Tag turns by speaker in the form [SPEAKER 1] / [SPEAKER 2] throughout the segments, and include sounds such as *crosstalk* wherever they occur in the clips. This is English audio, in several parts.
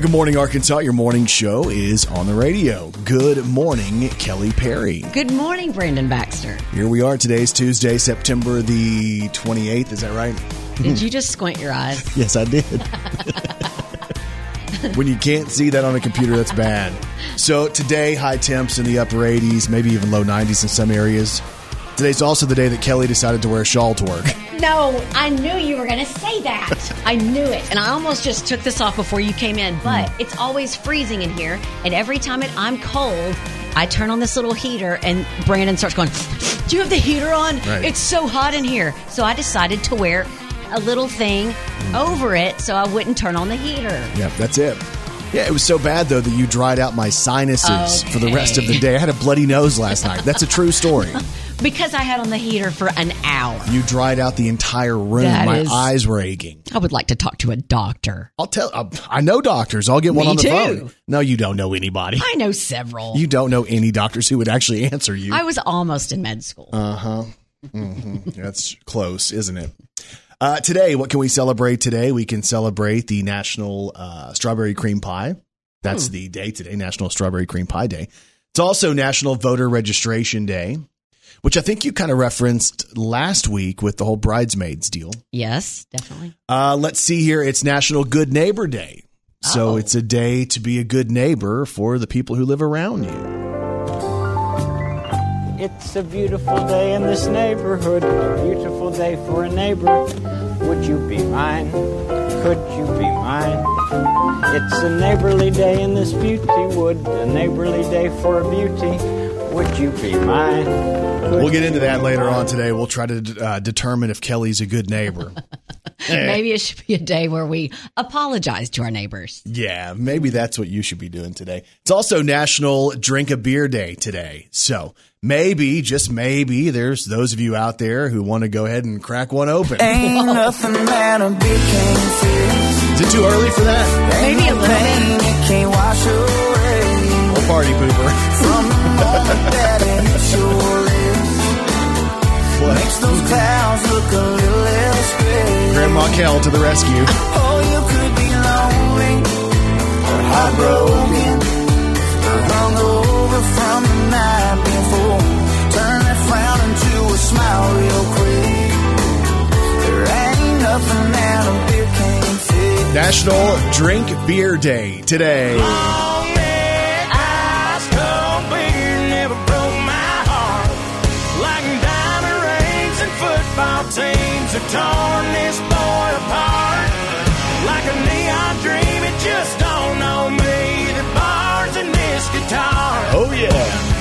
[SPEAKER 1] right, good morning, Arkansas. Your morning show is on the radio. Good morning, Kelly Perry.
[SPEAKER 2] Good morning, Brandon Baxter.
[SPEAKER 1] Here we are. Today's Tuesday, September the 28th. Is that right?
[SPEAKER 2] Did *laughs* you just squint your eyes? *laughs*
[SPEAKER 1] Yes, I did. *laughs* when you can't see that on a computer, that's bad. So today, high temps in the upper 80s, maybe even low 90s in some areas. Today's also the day that Kelly decided to wear a shawl to work. *laughs*
[SPEAKER 2] No, I knew you were going to say that. I knew it. And I almost just took this off before you came in, but hmm. it's always freezing in here. And every time it, I'm cold, I turn on this little heater and Brandon starts going, Do you have the heater on?
[SPEAKER 1] Right.
[SPEAKER 2] It's so hot in here. So I decided to wear a little thing hmm. over it so I wouldn't turn on the heater.
[SPEAKER 1] Yep, that's it. Yeah, it was so bad though that you dried out my sinuses for the rest of the day. I had a bloody nose last night. That's a true story. *laughs*
[SPEAKER 2] Because I had on the heater for an hour.
[SPEAKER 1] You dried out the entire room.
[SPEAKER 2] That
[SPEAKER 1] my
[SPEAKER 2] is-
[SPEAKER 1] eyes were aching.
[SPEAKER 2] I would like to talk to a doctor.
[SPEAKER 1] I'll tell. uh, I know doctors. I'll get one
[SPEAKER 2] Me
[SPEAKER 1] on the
[SPEAKER 2] too.
[SPEAKER 1] phone. No, you don't know anybody.
[SPEAKER 2] I know several.
[SPEAKER 1] You don't know any doctors who would actually answer you.
[SPEAKER 2] I was almost in med school. Uh huh. Mm-hmm.
[SPEAKER 1] That's close, isn't it? Uh, today, what can we celebrate today? We can celebrate the National uh, Strawberry Cream Pie. That's the day today, National Strawberry Cream Pie Day. It's also National Voter Registration Day, which I think you kind of referenced last week with the whole bridesmaids deal.
[SPEAKER 2] yes, definitely.
[SPEAKER 1] Uh, let's see here. It's National Good Neighbor Day. So
[SPEAKER 2] Oh.
[SPEAKER 1] it's a day to be a good neighbor for the people who live around you.
[SPEAKER 3] It's a beautiful day in this neighborhood, a beautiful day for a neighbor. Would you be mine? Could you be mine? It's a neighborly day in this beauty wood, a neighborly day for a beauty. Would you be mine? Could
[SPEAKER 1] We'll get into that later on *laughs* today. We'll try to uh, determine if Kelly's a good neighbor. *laughs*
[SPEAKER 2] Maybe it should be a day where we apologize to our neighbors.
[SPEAKER 1] Yeah, maybe that's what you should be doing today. It's also National Drink a Beer Day today. So maybe, just maybe, there's those of you out there who want to go ahead and crack one open.
[SPEAKER 4] Ain't nothing that a beer can't.
[SPEAKER 1] Is it too early for that?
[SPEAKER 2] Maybe a
[SPEAKER 4] Ain't
[SPEAKER 2] little
[SPEAKER 4] pain
[SPEAKER 2] bit.
[SPEAKER 4] it can't wash away
[SPEAKER 1] Or party pooper. *laughs*
[SPEAKER 4] Makes those clouds look a little less gray.
[SPEAKER 1] Grandma Kell to the rescue.
[SPEAKER 4] Oh, you could be lonely or heartbroken or hungover from the night before. Turn that frown into a smile real quick. There ain't nothing that a beer can't fix.
[SPEAKER 1] National Drink Beer Day today.
[SPEAKER 5] Football teams have torn this boy apart. Like a neon dream, it just don't know me. The bars and this guitar.
[SPEAKER 1] Oh, yeah.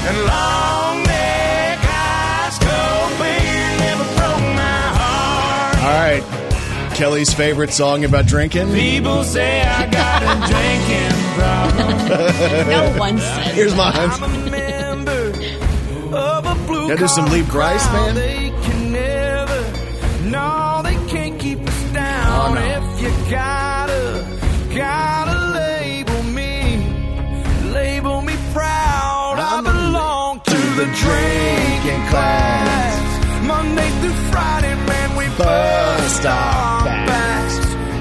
[SPEAKER 5] And long neck ice cold beer never broke my heart.
[SPEAKER 1] All right. Kelly's favorite song about drinking.
[SPEAKER 5] People say I got a drinking problem. *laughs*
[SPEAKER 2] No one said.
[SPEAKER 1] Here's mine.
[SPEAKER 5] I'm a member of a blue
[SPEAKER 1] Gotta do some
[SPEAKER 5] collar
[SPEAKER 1] Lee Brice,
[SPEAKER 5] crowd.
[SPEAKER 1] man.
[SPEAKER 5] You gotta, gotta label me, label me proud. I belong to the drinking class. Monday through Friday, man, we bust our backs.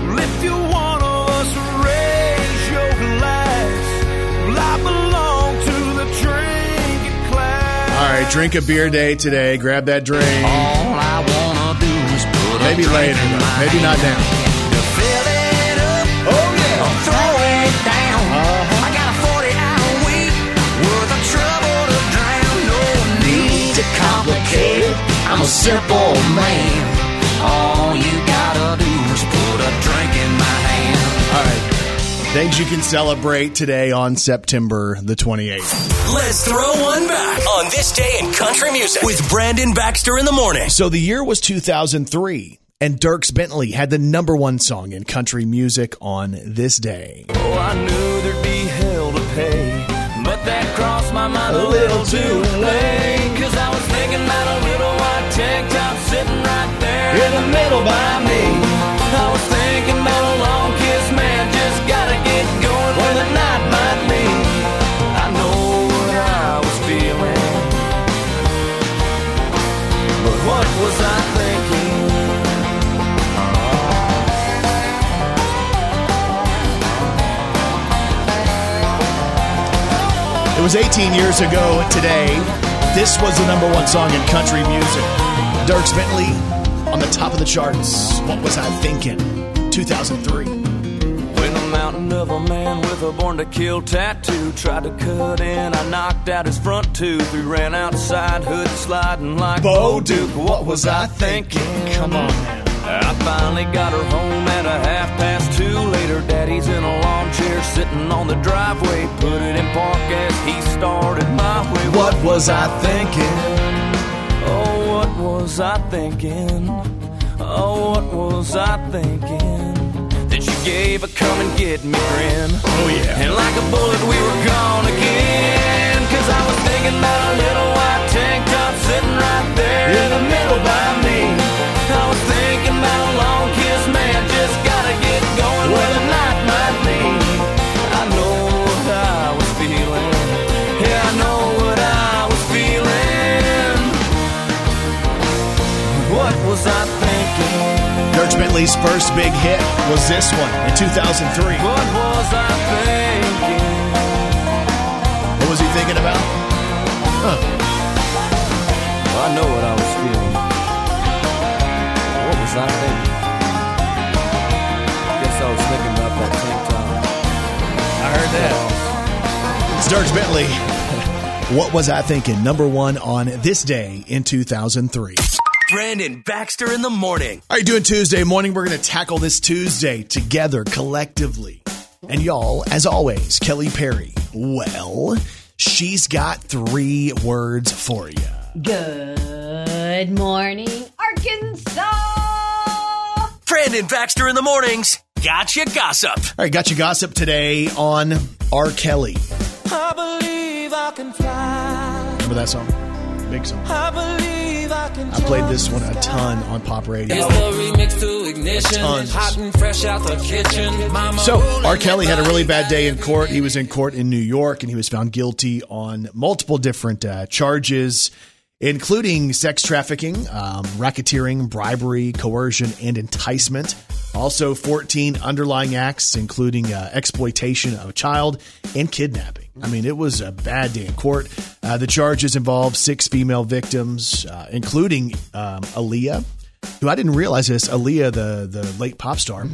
[SPEAKER 5] Well, if you're one of us, raise your glass. I belong to the drinking class.
[SPEAKER 1] All right, drink a beer day today. Grab that drink.
[SPEAKER 4] All I wanna do is put
[SPEAKER 1] Maybe later,
[SPEAKER 4] in
[SPEAKER 1] though.
[SPEAKER 4] my
[SPEAKER 1] Maybe not now.
[SPEAKER 4] Simple man. All you gotta do is put a drink in my hand.
[SPEAKER 1] All right. Things you can celebrate today on September the 28th.
[SPEAKER 6] Let's throw one back on this day in country music with Brandon Baxter in the morning.
[SPEAKER 1] So the year was 2003, and Dierks Bentley had the number one song in country music on this day.
[SPEAKER 5] Oh, I knew there'd be hell to pay, but that crossed my mind a little too late. Cause I was thinking about a little white tank top sitting right there in the middle by me. I was thinking about a long kiss, man, just gotta get going the night might be. I know what I was feeling, but what was I thinking?
[SPEAKER 1] It was 18 years ago today. This was the number one song in country music. Dierks Bentley on the top of the charts. What was I thinking? 2003.
[SPEAKER 4] When a mountain of a man with a born to kill tattoo tried to cut in, I knocked out his front tooth. We ran outside, hood sliding like
[SPEAKER 1] Bo
[SPEAKER 4] Bo Duke. What was I thinking?
[SPEAKER 1] Come on now.
[SPEAKER 4] I finally got her home at a half past two. Later, daddy's in a lawn chair sitting on the driveway. Put it in park as he started my way.
[SPEAKER 1] What was I thinking?
[SPEAKER 4] Was I thinking? Oh, what was I thinking? Then you gave a come and get me grin.
[SPEAKER 1] Oh, yeah.
[SPEAKER 4] And like a bullet, we were gone again. Cause I was thinking about a little white tank top sitting right there in the middle by me. I was thinking about a long kiss, What was I thinking?
[SPEAKER 1] Dierks Bentley's first big hit was this one in 2003.
[SPEAKER 4] What was I thinking?
[SPEAKER 1] What was he thinking about?
[SPEAKER 4] Well, I know what I was feeling. What was I thinking? Guess I was thinking about that tank top.
[SPEAKER 1] I heard that. It's Dierks Bentley. *laughs* What was I thinking? Number one on this day in 2003.
[SPEAKER 6] Brandon Baxter in the morning.
[SPEAKER 1] How are you doing Tuesday morning. We're going to tackle this Tuesday together collectively. And y'all, as always, Kelly Perry. Well, she's got three words for you.
[SPEAKER 2] Good morning, Arkansas.
[SPEAKER 6] Brandon Baxter in the mornings. Gotcha gossip.
[SPEAKER 1] All right, gotcha gossip today on R. Kelly.
[SPEAKER 4] I believe I can fly.
[SPEAKER 1] Remember that song? Big song.
[SPEAKER 4] I believe I
[SPEAKER 1] played this one a ton on pop radio.
[SPEAKER 5] It's the remix to ignition.
[SPEAKER 1] Tons.
[SPEAKER 5] Hot and fresh out the kitchen. Mama
[SPEAKER 1] So, R. Kelly had a really bad day in court. He was in court in New York and he was found guilty on multiple different uh, charges, including sex trafficking, um, racketeering, bribery, coercion, and enticement. Also, 14 underlying acts, including uh, exploitation of a child and kidnapping. I mean, it was a bad day in court. Uh, the charges involved six female victims, uh, including um, Aaliyah, who I didn't realize this. Aaliyah, the, the late pop star,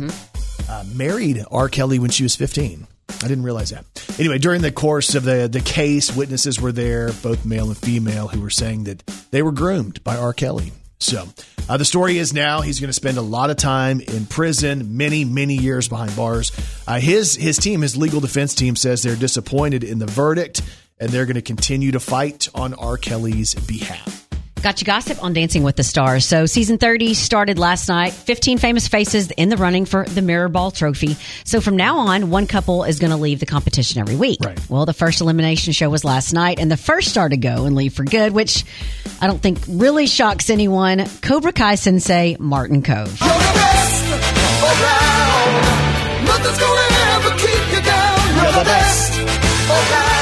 [SPEAKER 1] uh, married R. Kelly when she was 15. I didn't realize that. Anyway, during the course of the, the case, witnesses were there, both male and female, who were saying that they were groomed by R. Kelly. So uh, the story is now he's going to spend a lot of time in prison, many, many years behind bars. Uh, his his team, his legal defense team, says they're disappointed in the verdict and they're going to continue to fight on R. Kelly's behalf.
[SPEAKER 2] Got you gossip on Dancing with the Stars. So season 30 started last night. 15 famous faces in the running for the Mirror Ball Trophy. So from now on, one couple is going to leave the competition every week.
[SPEAKER 1] Right.
[SPEAKER 2] Well, the first elimination show was last night and the first star to go and leave for good, which I don't think really shocks anyone. Cobra Kai sensei Martin Kove.
[SPEAKER 7] You're the best around. Nothing's gonna ever keep you down. You're the best around.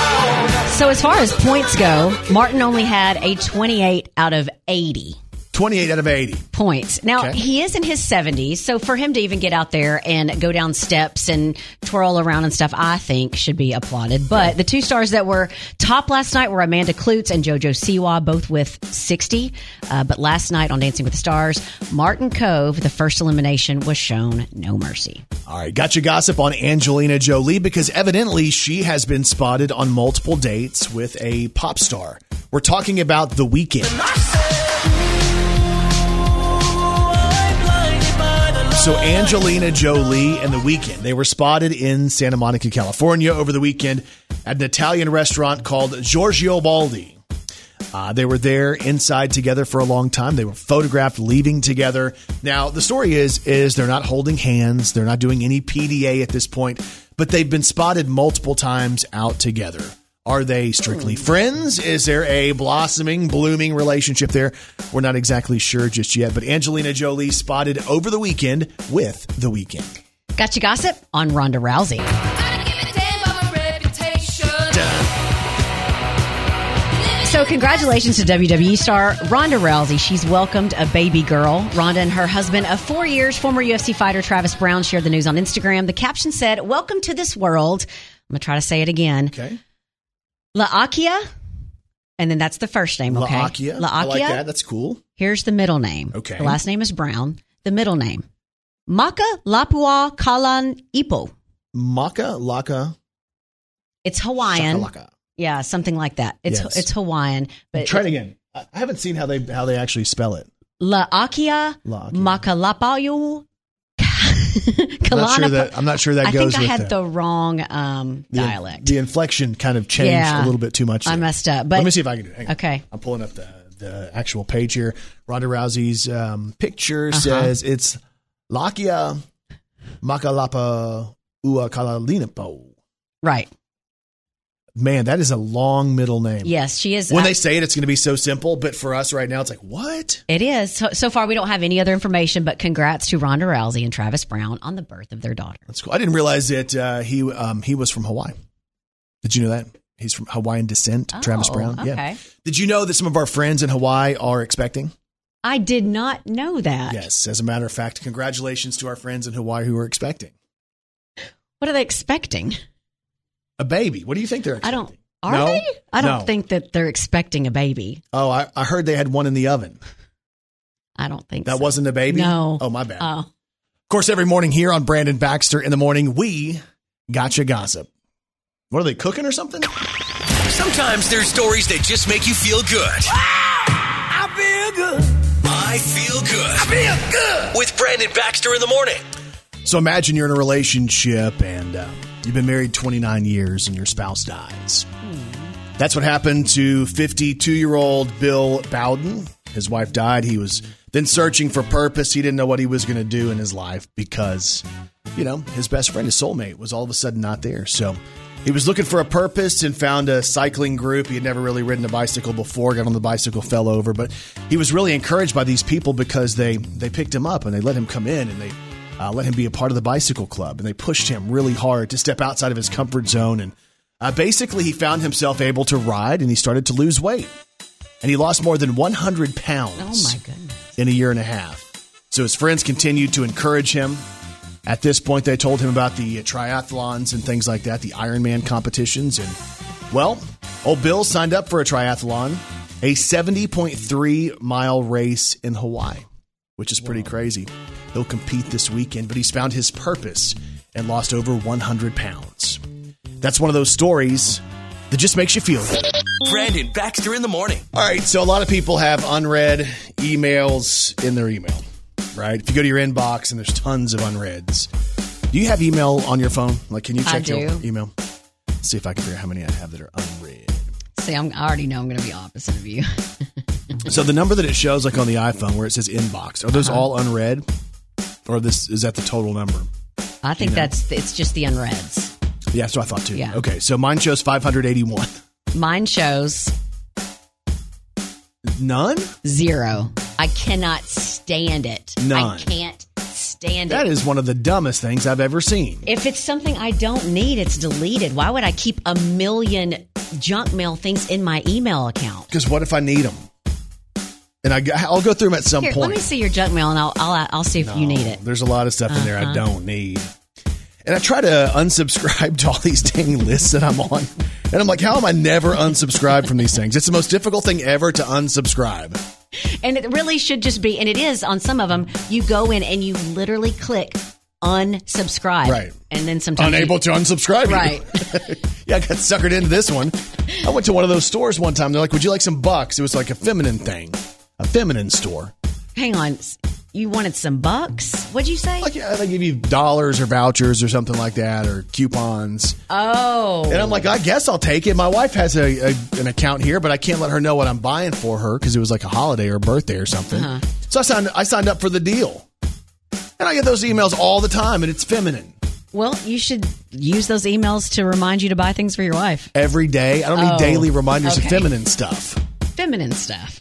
[SPEAKER 2] So as far as points go, Martin only had a 28 out of 80.
[SPEAKER 1] 28 out of 80.
[SPEAKER 2] points. Now,
[SPEAKER 1] Okay.
[SPEAKER 2] he is in his 70s, so for him to even get out there and go down steps and twirl around and stuff, I think should be applauded. But the two stars that were top last night were Amanda Kloots and JoJo Siwa, both with 60. Uh, but last night on Dancing with the Stars, Martin Kove, the first elimination, was shown no mercy.
[SPEAKER 1] All right, got your gossip on Angelina Jolie because evidently she has been spotted on multiple dates with a pop star. We're talking about The Weeknd. So Angelina Jolie and The Weeknd, they were spotted in Santa Monica, California over the weekend at an Italian restaurant called Giorgio Baldi. Uh, they were there inside together for a long time. They were photographed leaving together. Now the story is is they're not holding hands. They're not doing any PDA at this point, but they've been spotted multiple times out together. Are they strictly friends? Is there a blossoming, blooming relationship there? We're not exactly sure just yet. But Angelina Jolie spotted over the weekend with the weekend.
[SPEAKER 2] Got you gossip on Ronda Rousey. So, congratulations to WWE star Ronda Rousey. She's welcomed a baby girl. Ronda and her husband of four years, former UFC fighter Travis Browne, shared the news on Instagram. The caption said, Welcome to this world. I'm going to try to say it again.
[SPEAKER 1] Okay.
[SPEAKER 2] Laakia, and then that's the first name. Okay,
[SPEAKER 1] Laakia. I like that. That's cool.
[SPEAKER 2] Here's the middle name.
[SPEAKER 1] Okay.
[SPEAKER 2] The last name is Brown. The middle name, Maka Lapua Kalan Ipo.
[SPEAKER 1] Maka Laka
[SPEAKER 2] It's Hawaiian.
[SPEAKER 1] Shakalaka.
[SPEAKER 2] Yeah, something like that. It's
[SPEAKER 1] Yes.
[SPEAKER 2] it's Hawaiian, but
[SPEAKER 1] Try it again. I haven't seen how they how they actually spell it.
[SPEAKER 2] Laakia
[SPEAKER 1] Laakia.
[SPEAKER 2] Makalapayu *laughs*
[SPEAKER 1] I'm not sure that I'm not sure that
[SPEAKER 2] I
[SPEAKER 1] goes
[SPEAKER 2] think I had
[SPEAKER 1] the,
[SPEAKER 2] the wrong um, dialect.
[SPEAKER 1] The inflection kind of changed
[SPEAKER 2] Yeah.
[SPEAKER 1] a little bit too much.
[SPEAKER 2] I messed up, but
[SPEAKER 1] Let me see if I can do it. Hang on.
[SPEAKER 2] okay.
[SPEAKER 1] I'm pulling up the, the actual page here. Ronda Rousey's um, picture
[SPEAKER 2] Uh-huh.
[SPEAKER 1] says it's Lakia Makalapa Ua Kalalinapo.
[SPEAKER 2] Right.
[SPEAKER 1] Man, that is a long middle name.
[SPEAKER 2] Yes, she is.
[SPEAKER 1] When
[SPEAKER 2] uh,
[SPEAKER 1] they say it, it's going to be so simple. But for us right now, it's like, what?
[SPEAKER 2] it is. So, so far, we don't have any other information, but congrats to Ronda Rousey and Travis Browne on the birth of their daughter.
[SPEAKER 1] That's cool. I didn't realize that uh, he um, he was from Hawaii. Did you know that? He's from Hawaiian descent, Travis
[SPEAKER 2] Oh,
[SPEAKER 1] Brown. Yeah. Did you know that some of our friends in Hawaii are expecting?
[SPEAKER 2] I did not know that.
[SPEAKER 1] Yes. As a matter of fact, congratulations to our friends in Hawaii who are expecting
[SPEAKER 2] What are they expecting?
[SPEAKER 1] A baby. What do you think they're
[SPEAKER 2] I don't. Are
[SPEAKER 1] No?
[SPEAKER 2] they? I don't
[SPEAKER 1] No.
[SPEAKER 2] think that they're expecting a baby.
[SPEAKER 1] Oh, I, I heard they had one in the oven.
[SPEAKER 2] I don't think
[SPEAKER 1] That
[SPEAKER 2] so.
[SPEAKER 1] wasn't a baby?
[SPEAKER 2] No.
[SPEAKER 1] Oh, my bad.
[SPEAKER 2] Oh,
[SPEAKER 1] Of course, every morning here on Brandon Baxter in the morning, we gotcha gossip. What are they cooking or something?
[SPEAKER 6] Sometimes there's stories that just make you feel good.
[SPEAKER 5] I feel good.
[SPEAKER 6] I feel good. I feel good. With Brandon Baxter in the morning.
[SPEAKER 1] So imagine you're in a relationship and uh, you've been married 29 years and your spouse dies. That's what happened to 52 year old Bill Bowden. His wife died. He was then searching for purpose. He didn't know what he was going to do in his life because, you know, his best friend, his soulmate, was all of a sudden not there. So he was looking for a purpose and found a cycling group. He had never really ridden a bicycle before, got on the bicycle, fell over, but he was really encouraged by these people because they, they picked him up and they let him come in and they uh, let him be a part of the bicycle club, and they pushed him really hard to step outside of his comfort zone. And uh, basically, he found himself able to ride, and he started to lose weight, and he lost more than 100 pounds
[SPEAKER 2] oh my goodness.
[SPEAKER 1] in a year and a half. So his friends continued to encourage him. At this point, they told him about the triathlons and things like that, the Ironman competitions, and well, old Bill signed up for a triathlon, a 70.3 mile race in Hawaii, which is pretty crazy. He'll compete this weekend, but he's found his purpose and lost over 100 pounds. That's one of those stories that just makes you feel good.
[SPEAKER 6] Brandon Baxter in the morning.
[SPEAKER 1] All right, so a lot of people have unread emails in their email, right? If you go to your inbox and there's tons of unreads, do you have email on your phone? Like, can you check your email? Let's see if I can figure out how many I have that are unread.
[SPEAKER 2] See, I'm, I already know I'm going to be opposite of you. *laughs*
[SPEAKER 1] So the number that it shows, like on the iPhone, where it says inbox, are those
[SPEAKER 2] Uh-huh.
[SPEAKER 1] all unread, or this is that the total number?
[SPEAKER 2] I think that's it's just the unreads.
[SPEAKER 1] Yeah, what I thought too.
[SPEAKER 2] Yeah.
[SPEAKER 1] Okay, so mine shows 581.
[SPEAKER 2] Mine shows
[SPEAKER 1] None.
[SPEAKER 2] zero. I cannot stand it. I
[SPEAKER 1] None.
[SPEAKER 2] can't stand
[SPEAKER 1] That
[SPEAKER 2] That
[SPEAKER 1] is one of the dumbest things I've ever seen.
[SPEAKER 2] if it's something I don't need, it's deleted. Why would I keep a million junk mail things in my email account?
[SPEAKER 1] Because what if I need them? And I, I'll go through them at some
[SPEAKER 2] Here,
[SPEAKER 1] point.
[SPEAKER 2] let me see your junk mail, and I'll I'll, I'll see if you need it.
[SPEAKER 1] There's a lot of stuff in there
[SPEAKER 2] Uh-huh.
[SPEAKER 1] I don't need. And I try to unsubscribe *laughs* to all these dang lists that I'm on. And I'm like, how am I never unsubscribed from these things? It's the most difficult thing ever to unsubscribe.
[SPEAKER 2] And it really should just be, and it is on some of them. You go in and you literally click unsubscribe,
[SPEAKER 1] Right.
[SPEAKER 2] And then sometimes
[SPEAKER 1] Unable
[SPEAKER 2] you,
[SPEAKER 1] to unsubscribe.
[SPEAKER 2] Right. *laughs*
[SPEAKER 1] yeah, I got suckered into this one. I went to one of those stores one time. They're like, would you like some bucks? It was like a feminine thing, a feminine store.
[SPEAKER 2] Hang on, you wanted some bucks? What'd you say?
[SPEAKER 1] Like, yeah, they give you dollars or vouchers or something like that or coupons.
[SPEAKER 2] oh,
[SPEAKER 1] And I'm like, I guess I'll take it. My wife has a, a an account here, but I can't let her know what I'm buying for her because it was like a holiday or birthday or something.
[SPEAKER 2] Uh-huh.
[SPEAKER 1] So I signed I signed up for the deal, and I get those emails all the time, and it's feminine
[SPEAKER 2] well, you should use those emails to remind you to buy things for your wife.
[SPEAKER 1] every day. I don't need
[SPEAKER 2] Oh,
[SPEAKER 1] daily reminders
[SPEAKER 2] okay.
[SPEAKER 1] of feminine stuff.
[SPEAKER 2] Feminine stuff.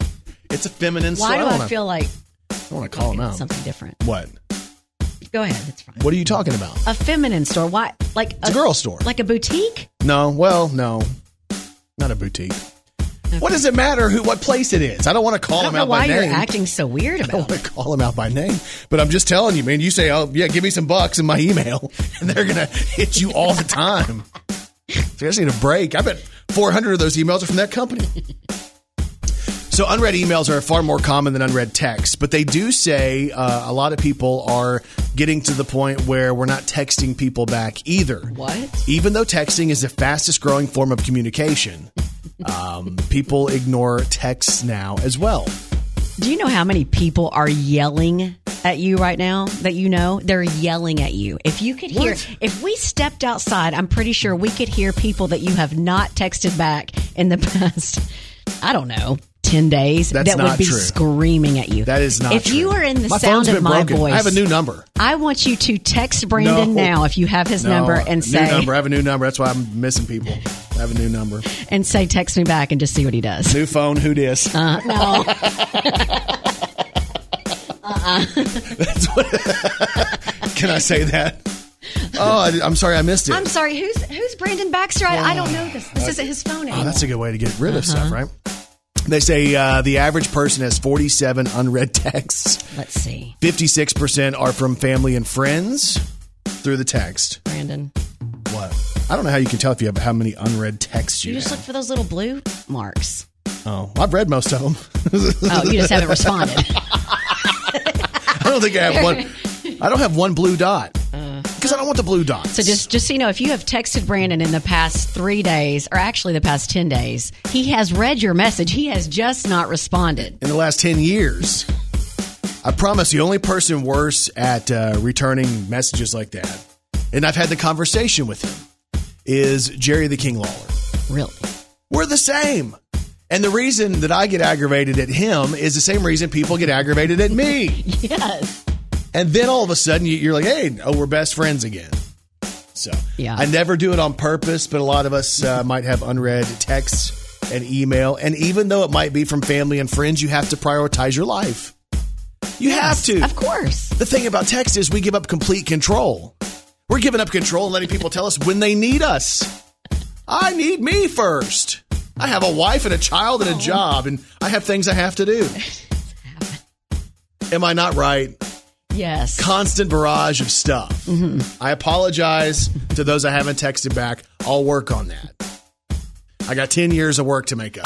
[SPEAKER 1] It's a feminine. Store.
[SPEAKER 2] Why do I
[SPEAKER 1] wanna,
[SPEAKER 2] feel like
[SPEAKER 1] I want to call him out.
[SPEAKER 2] something different?
[SPEAKER 1] What?
[SPEAKER 2] Go ahead, it's fine.
[SPEAKER 1] What are you talking about?
[SPEAKER 2] A feminine store? Why? Like
[SPEAKER 1] It's a girl store.
[SPEAKER 2] Like a boutique?
[SPEAKER 1] No, well, no, not a boutique. What does it matter who what place it is? I don't want to call
[SPEAKER 2] him don't
[SPEAKER 1] them
[SPEAKER 2] know
[SPEAKER 1] out
[SPEAKER 2] why
[SPEAKER 1] by
[SPEAKER 2] you're
[SPEAKER 1] name.
[SPEAKER 2] acting so weird
[SPEAKER 1] I don't want to call them out by name, but I'm just telling you, man. You say, "Oh, yeah, give me some bucks in my email," *laughs* and they're gonna hit you all the time. So I just need a break. I bet 400 of those emails are from that company. So unread emails are far more common than unread texts, but they do say uh, a lot of people are getting to the point where we're not texting people back either.
[SPEAKER 2] What?
[SPEAKER 1] Even though texting is the fastest growing form of communication, um, people ignore texts now as well.
[SPEAKER 2] Do you know how many people are yelling at you right now that you know? They're yelling at you. If you could hear,
[SPEAKER 1] What?
[SPEAKER 2] if we stepped outside, I'm pretty sure we could hear people that you have not texted back in the *laughs* past, I don't know, 10 days
[SPEAKER 1] That's
[SPEAKER 2] that
[SPEAKER 1] not
[SPEAKER 2] would be
[SPEAKER 1] true.
[SPEAKER 2] screaming at you.
[SPEAKER 1] That is not
[SPEAKER 2] If
[SPEAKER 1] true.
[SPEAKER 2] you are in the
[SPEAKER 1] my
[SPEAKER 2] sound of my
[SPEAKER 1] broken.
[SPEAKER 2] voice,
[SPEAKER 1] I have a new number.
[SPEAKER 2] I want you to text Brandon
[SPEAKER 1] No.
[SPEAKER 2] now if you have his
[SPEAKER 1] No,
[SPEAKER 2] number and
[SPEAKER 1] new
[SPEAKER 2] say,
[SPEAKER 1] number. I have a new number. That's why I'm missing people. I have a new number.
[SPEAKER 2] and say, text me back and just see what he does.
[SPEAKER 1] New phone. Who dis?
[SPEAKER 2] Uh, no.
[SPEAKER 1] That's *laughs* what. *laughs* Can I say that? Oh, I, I'm sorry, I missed it.
[SPEAKER 2] I'm sorry. Who's who's Brandon Baxter? I, I don't know this. This isn't his phone anymore.
[SPEAKER 1] Oh, that's a good way to get rid of
[SPEAKER 2] Uh-huh.
[SPEAKER 1] stuff, right? They say uh, the average person has 47 unread *laughs* texts.
[SPEAKER 2] Let's see,
[SPEAKER 1] 56% are from family and friends through the text.
[SPEAKER 2] Brandon.
[SPEAKER 1] What? I don't know how you can tell if you have how many unread texts you,
[SPEAKER 2] You just
[SPEAKER 1] have.
[SPEAKER 2] look for those little blue marks.
[SPEAKER 1] Oh, I've read most of them. *laughs*
[SPEAKER 2] Oh, you just haven't responded. *laughs*
[SPEAKER 1] I don't think I have one. I don't have one blue dot because I don't want the blue dots.
[SPEAKER 2] So just just so you know, if you have texted Brandon in the past three days, or actually the past ten days, he has read your message. He has just not responded.
[SPEAKER 1] in the last 10 years. I promise the only person worse at uh, returning messages like that, and I've had the conversation with him, is Jerry the King Lawler.
[SPEAKER 2] Really?
[SPEAKER 1] We're the same. And the reason that I get aggravated at him is the same reason people get aggravated at me. *laughs*
[SPEAKER 2] Yes.
[SPEAKER 1] And then all of a sudden you- you're like, hey, oh, we're best friends again. So
[SPEAKER 2] Yeah.
[SPEAKER 1] I never do it on purpose, but a lot of us uh, might have unread texts and email. And even though it might be from family and friends, you have to prioritize your life. You have to.
[SPEAKER 2] Of course.
[SPEAKER 1] The thing about text is we give up complete control. We're giving up control and letting people tell us when they need us. I need me first. I have a wife and a child and a job, and I have things I have to do. *laughs* Am I not right?
[SPEAKER 2] Yes.
[SPEAKER 1] Constant barrage of stuff. Mm-hmm. I apologize to those I haven't texted back. I'll work on that. I got 10 years of work to make up.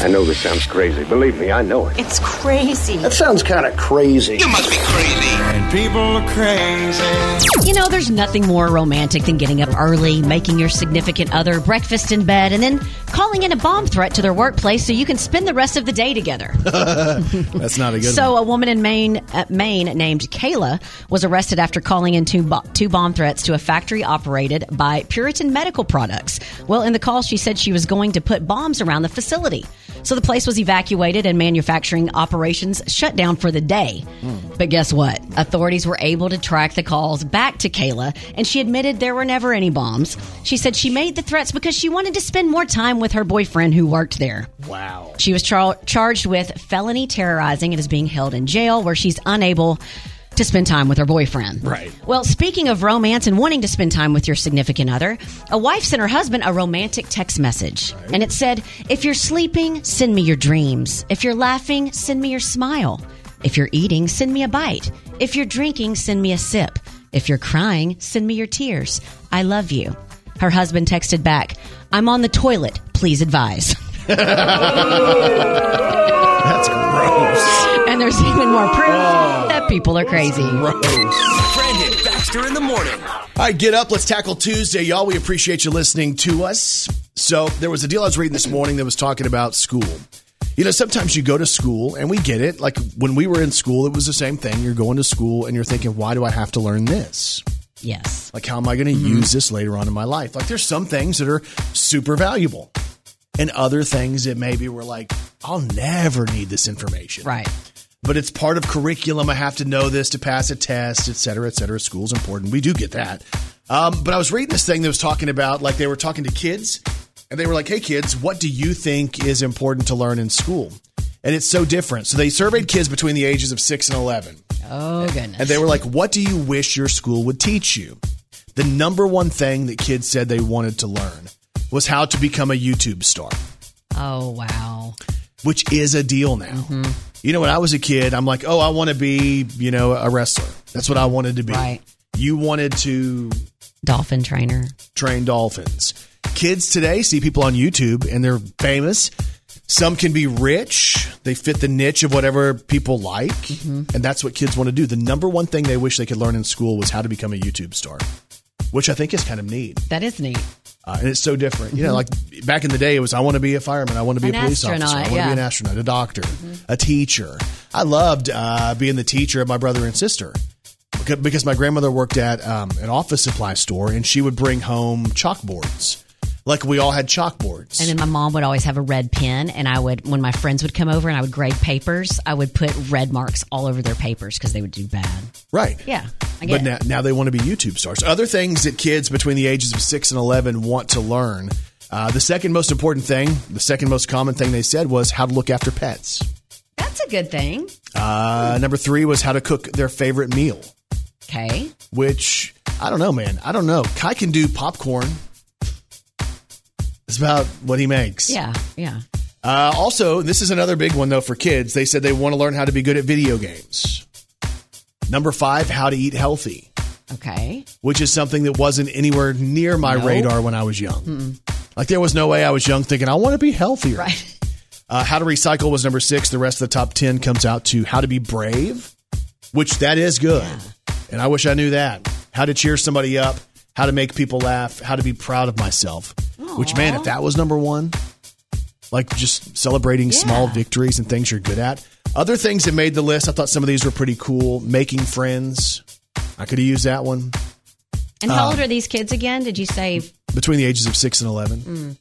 [SPEAKER 8] I know this sounds crazy. Believe me, I know it.
[SPEAKER 9] It's crazy.
[SPEAKER 8] That sounds kind of crazy. You must be crazy.
[SPEAKER 5] And people are crazy.
[SPEAKER 2] You know, there's nothing more romantic than getting up early, making your significant other breakfast in bed, and then calling in a bomb threat to their workplace so you can spend the rest of the day together. *laughs*
[SPEAKER 1] That's not a good
[SPEAKER 2] So,
[SPEAKER 1] one.
[SPEAKER 2] a woman in Maine, uh, Maine named Kayla was arrested after calling in two, bo- two bomb threats to a factory operated by Puritan Medical Products. Well, in the call, she said she was going to put bombs around the facility. So, the place was evacuated and manufacturing operations shut down for the day. But guess what? Authorities were able to track the calls back to Kayla, and she admitted there were never any bombs. She said she made the threats because she wanted to spend more time with her boyfriend who worked there.
[SPEAKER 1] Wow.
[SPEAKER 2] She was char- charged with felony terrorizing and is being held in jail where she's unable to spend time with her boyfriend.
[SPEAKER 1] Right.
[SPEAKER 2] Well, speaking of romance and wanting to spend time with your significant other, a wife sent her husband a romantic text message. And it said, If you're sleeping, send me your dreams. If you're laughing, send me your smile. If you're eating, send me a bite. If you're drinking, send me a sip. If you're crying, send me your tears. I love you. Her husband texted back, I'm on the toilet. Please advise. *laughs* *laughs*
[SPEAKER 1] That's gross.
[SPEAKER 2] And there's even more proof that people are crazy.
[SPEAKER 6] Brandon Baxter in the morning.
[SPEAKER 1] All right, get up. Let's tackle Tuesday, y'all. We appreciate you listening to us. So, there was a deal I was reading this morning that was talking about school. You know, sometimes you go to school and we get it. Like when we were in school, it was the same thing. You're going to school and you're thinking, why do I have to learn this?
[SPEAKER 2] Yes.
[SPEAKER 1] Like, how am I going to mm-hmm. use this later on in my life? Like, there's some things that are super valuable and other things that maybe we're like, I'll never need this information
[SPEAKER 2] Right.
[SPEAKER 1] But it's part of curriculum. I have to know this to pass a test, et cetera, et cetera. School's important. We do get that. Um, but I was reading this thing that was talking about, like, they were talking to kids, and they were like, hey, kids, what do you think is important to learn in school? And it's so different. So they surveyed kids between the ages of 6 and 11.
[SPEAKER 2] Oh, goodness.
[SPEAKER 1] And they were like, what do you wish your school would teach you? The number one thing that kids said they wanted to learn was how to become a YouTube star
[SPEAKER 2] oh, wow.
[SPEAKER 1] which is a deal now.
[SPEAKER 2] Mm-hmm.
[SPEAKER 1] You know, when I was a kid, I'm like, oh, I want to be, you know, a wrestler. That's what I wanted to be.
[SPEAKER 2] Right.
[SPEAKER 1] You wanted to
[SPEAKER 2] Dolphin trainer.
[SPEAKER 1] train dolphins. kids today see people on YouTube and they're famous. Some can be rich. They fit the niche of whatever people like. Mm-hmm. And that's what kids want to do. The number one thing they wish they could learn in school was how to become a YouTube star, which I think is kind of neat.
[SPEAKER 2] That is neat.
[SPEAKER 1] Uh, and it's so different. You know, like back in the day, it was I want to be a fireman, I want to be
[SPEAKER 2] An
[SPEAKER 1] a police officer, I want to
[SPEAKER 2] yeah.
[SPEAKER 1] be an astronaut, a doctor, a teacher. I loved uh, being the teacher of my brother and sister because my grandmother worked at um, an office supply store and she would bring home chalkboards. Like we all had chalkboards.
[SPEAKER 2] And then my mom would always have a red pen, and I would, when my friends would come over and I would grade papers, I would put red marks all over their papers because they would do bad.
[SPEAKER 1] right.
[SPEAKER 2] Yeah,
[SPEAKER 1] But now, now they want to be YouTube stars. Other things that kids between the ages of 6 and 11 want to learn. Uh, the second most important thing, the second most common thing they said was how to look after pets.
[SPEAKER 2] That's a good thing.
[SPEAKER 1] Uh, number three was how to cook their favorite meal.
[SPEAKER 2] Okay.
[SPEAKER 1] which I don't know, man. I don't know. Kai can do popcorn. It's about what he makes.
[SPEAKER 2] Yeah, yeah.
[SPEAKER 1] Uh, also, this is another big one though for kids. They said they want to learn how to be good at video games. Number five, how to eat healthy,
[SPEAKER 2] Okay.
[SPEAKER 1] which is something that wasn't anywhere near my
[SPEAKER 2] Nope.
[SPEAKER 1] radar when I was young. Like there was no way I was young thinking I want to be healthier.
[SPEAKER 2] Right.
[SPEAKER 1] Uh, how to recycle was number six. The rest of the top 10 comes out to how to be brave, which that is good. And I wish I knew that. How to cheer somebody up, how to make people laugh, how to be proud of myself. Which, man, if that was number one, like just celebrating small victories and things you're good at. Other things that made the list, I thought some of these were pretty cool. Making friends. I could have used that one
[SPEAKER 2] And
[SPEAKER 1] Uh,
[SPEAKER 2] how old are these kids again? Did you say?
[SPEAKER 1] between the ages of six and 11.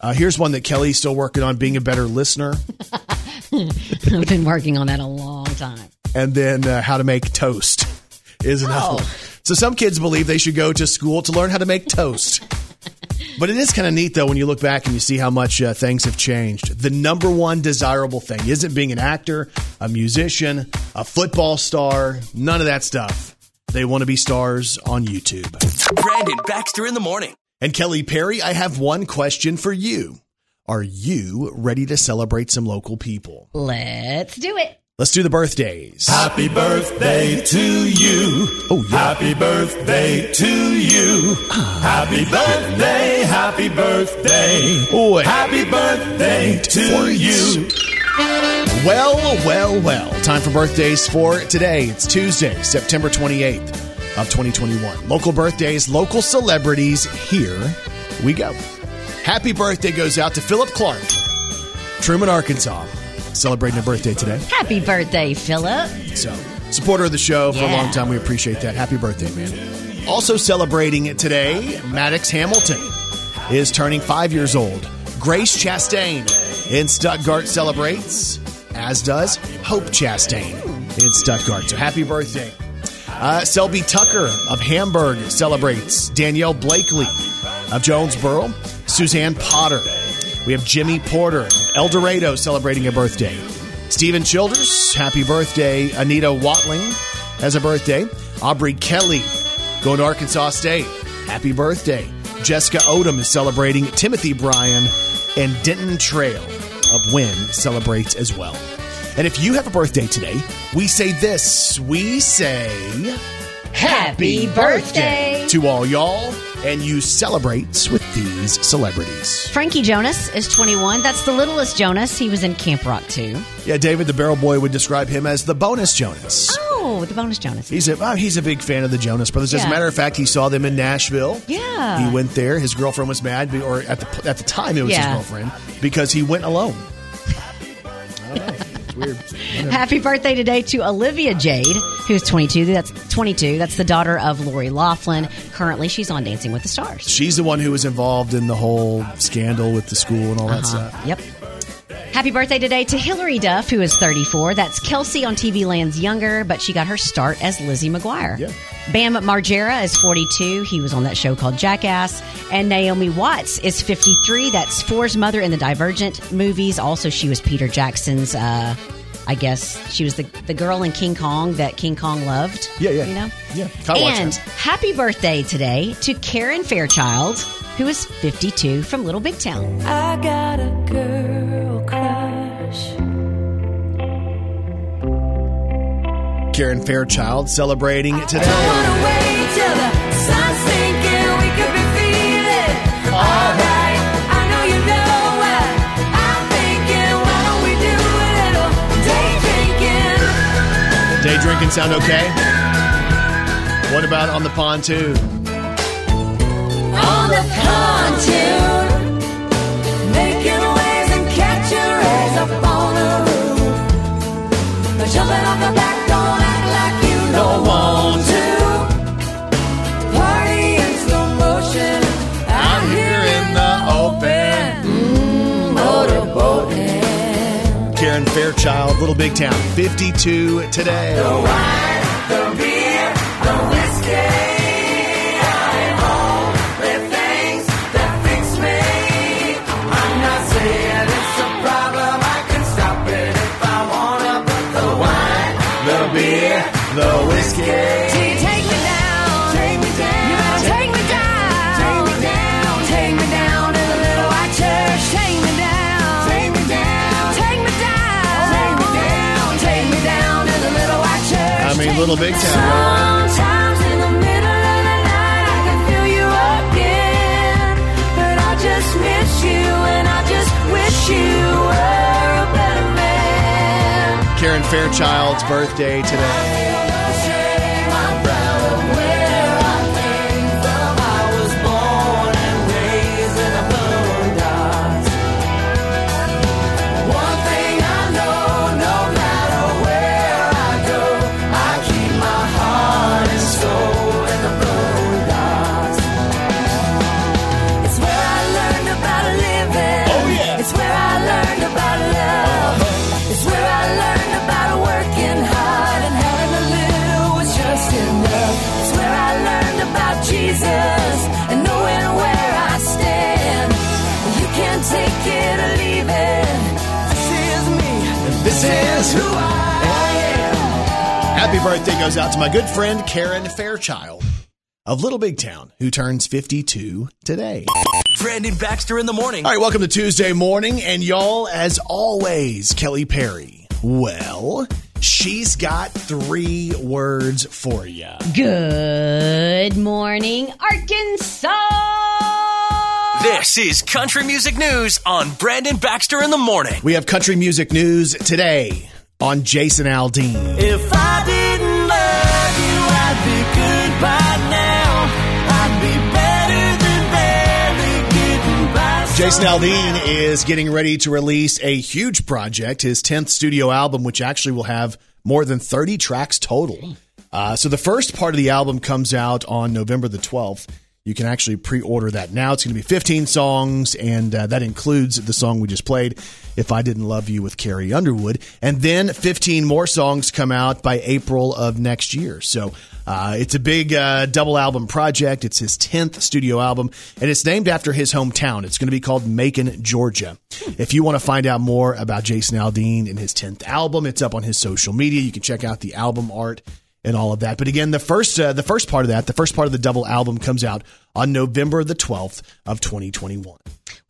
[SPEAKER 1] Uh, here's one that Kelly's still working on being a better listener. *laughs*
[SPEAKER 2] I've been working on that a long time.
[SPEAKER 1] and then uh, how to make toast is another
[SPEAKER 2] Oh.
[SPEAKER 1] one. So some kids believe they should go to school to learn how to make toast. *laughs* but it is kind of neat though when you look back and you see how much uh, things have changed. The number one desirable thing isn't being an actor, a musician, a football star, none of that stuff. They want to be stars on YouTube.
[SPEAKER 6] Brandon Baxter in the morning.
[SPEAKER 1] And Kelly Perry, I have one question for you. Are you ready to celebrate some local people?
[SPEAKER 2] Let's do it.
[SPEAKER 1] Let's do the birthdays.
[SPEAKER 5] Happy birthday to you.
[SPEAKER 1] Oh, yeah.
[SPEAKER 5] Happy birthday to you. Ah. Happy birthday, happy birthday.
[SPEAKER 1] Boy.
[SPEAKER 5] Happy birthday to you.
[SPEAKER 1] Well, well, well. Time for birthdays for today. It's Tuesday, September 28th of 2021. Local birthdays, local celebrities. Here we go. Happy birthday goes out to Philip Clark, Truman, Arkansas. Celebrating a birthday today.
[SPEAKER 2] Happy birthday, Philip.
[SPEAKER 1] So, supporter of the show for a long time. We appreciate that. Happy birthday, man. Also celebrating it today, Maddox Hamilton is turning five years old. Grace Chastain in Stuttgart celebrates, as does Hope Chastain in Stuttgart. So happy birthday. Uh, Selby Tucker of Hamburg celebrates. Danielle Blakely of Jonesboro. Suzanne Potter. We have Jimmy Porter of El Dorado celebrating a birthday. Stephen Childers, happy birthday. Anita Watling has a birthday. Aubrey Kelly going to Arkansas State. Happy birthday. Jessica Odom is celebrating. Timothy Bryan and Denton Trail of Wynne celebrates as well. And if you have a birthday today, we say this. We say
[SPEAKER 2] Happy birthday.
[SPEAKER 1] to all y'all, and you celebrate with these celebrities.
[SPEAKER 2] Frankie Jonas is 21. That's the littlest Jonas. He was in Camp Rock too.
[SPEAKER 1] Yeah, David the Barrel Boy would describe him as the bonus Jonas.
[SPEAKER 2] Oh, the bonus Jonas.
[SPEAKER 1] He's a oh, he's a big fan of the Jonas Brothers. As a
[SPEAKER 2] Yeah.
[SPEAKER 1] matter of fact, he saw them in Nashville.
[SPEAKER 2] Yeah.
[SPEAKER 1] he went there. His girlfriend was mad, be- or at the at the time it was
[SPEAKER 2] Yeah.
[SPEAKER 1] his girlfriend because he went alone. *laughs* weird.
[SPEAKER 2] Happy birthday today to Olivia Jade, who's 22. That's 22. That's the daughter of Lori Laughlin. Currently, she's on Dancing with the Stars.
[SPEAKER 1] She's the one who was involved in the whole scandal with the school and all that
[SPEAKER 2] Uh-huh.
[SPEAKER 1] stuff.
[SPEAKER 2] Yep. Happy birthday today to Hilary Duff, who is 34. That's Kelsey on TV Land's younger, but she got her start as Lizzie McGuire.
[SPEAKER 1] Yeah.
[SPEAKER 2] Bam Margera is 42. He was on that show called Jackass. And Naomi Watts is 53. That's Four's mother in the Divergent movies. Also, she was Peter Jackson's, uh, I guess, she was the, the girl in King Kong that King Kong loved.
[SPEAKER 1] Yeah, yeah.
[SPEAKER 2] You know?
[SPEAKER 1] Yeah. Kinda
[SPEAKER 2] And happy birthday today to Karen Fairchild, who is 52 from Little Big Town.
[SPEAKER 9] I got a girl
[SPEAKER 1] Karen Fairchild celebrating today.
[SPEAKER 9] Day
[SPEAKER 1] drinking sound okay? What about on the pontoon?
[SPEAKER 9] On the pontoon, making waves and catching rays up on the roof, jumping off the Mm,
[SPEAKER 1] Fairchild, Little Big Town, 52 today.
[SPEAKER 9] The wine, the the a better man.
[SPEAKER 1] Karen Fairchild's birthday today. Happy birthday goes out to my good friend Karen Fairchild of Little Big Town, who turns 52 today.
[SPEAKER 6] Brandon Baxter in the morning.
[SPEAKER 1] All right, welcome to Tuesday morning. And y'all, as always, Kelly Perry. Well, she's got three words for you.
[SPEAKER 2] Good morning, Arkansas.
[SPEAKER 6] This is Country Music News on Brandon Baxter in the morning.
[SPEAKER 1] We have country music news today on Jason Aldean.
[SPEAKER 4] If I didn't
[SPEAKER 1] Jason Aldean is getting ready to release a huge project, his 10th studio album, which actually will have more than 30 tracks total. Uh, so the first part of the album comes out on November the 12th. You can actually pre order that now. It's going to be 15 songs, and uh, that includes the song we just played, If I Didn't Love You with Carrie Underwood. And then 15 more songs come out by April of next year. So uh, it's a big uh, double album project. It's his 10th studio album, and it's named after his hometown. It's going to be called Macon, Georgia. If you want to find out more about Jason Aldean and his 10th album, it's up on his social media. You can check out the album art and all of that. But again, the first uh, the first part of that, the first part of the double album comes out on November the 12th of 2021.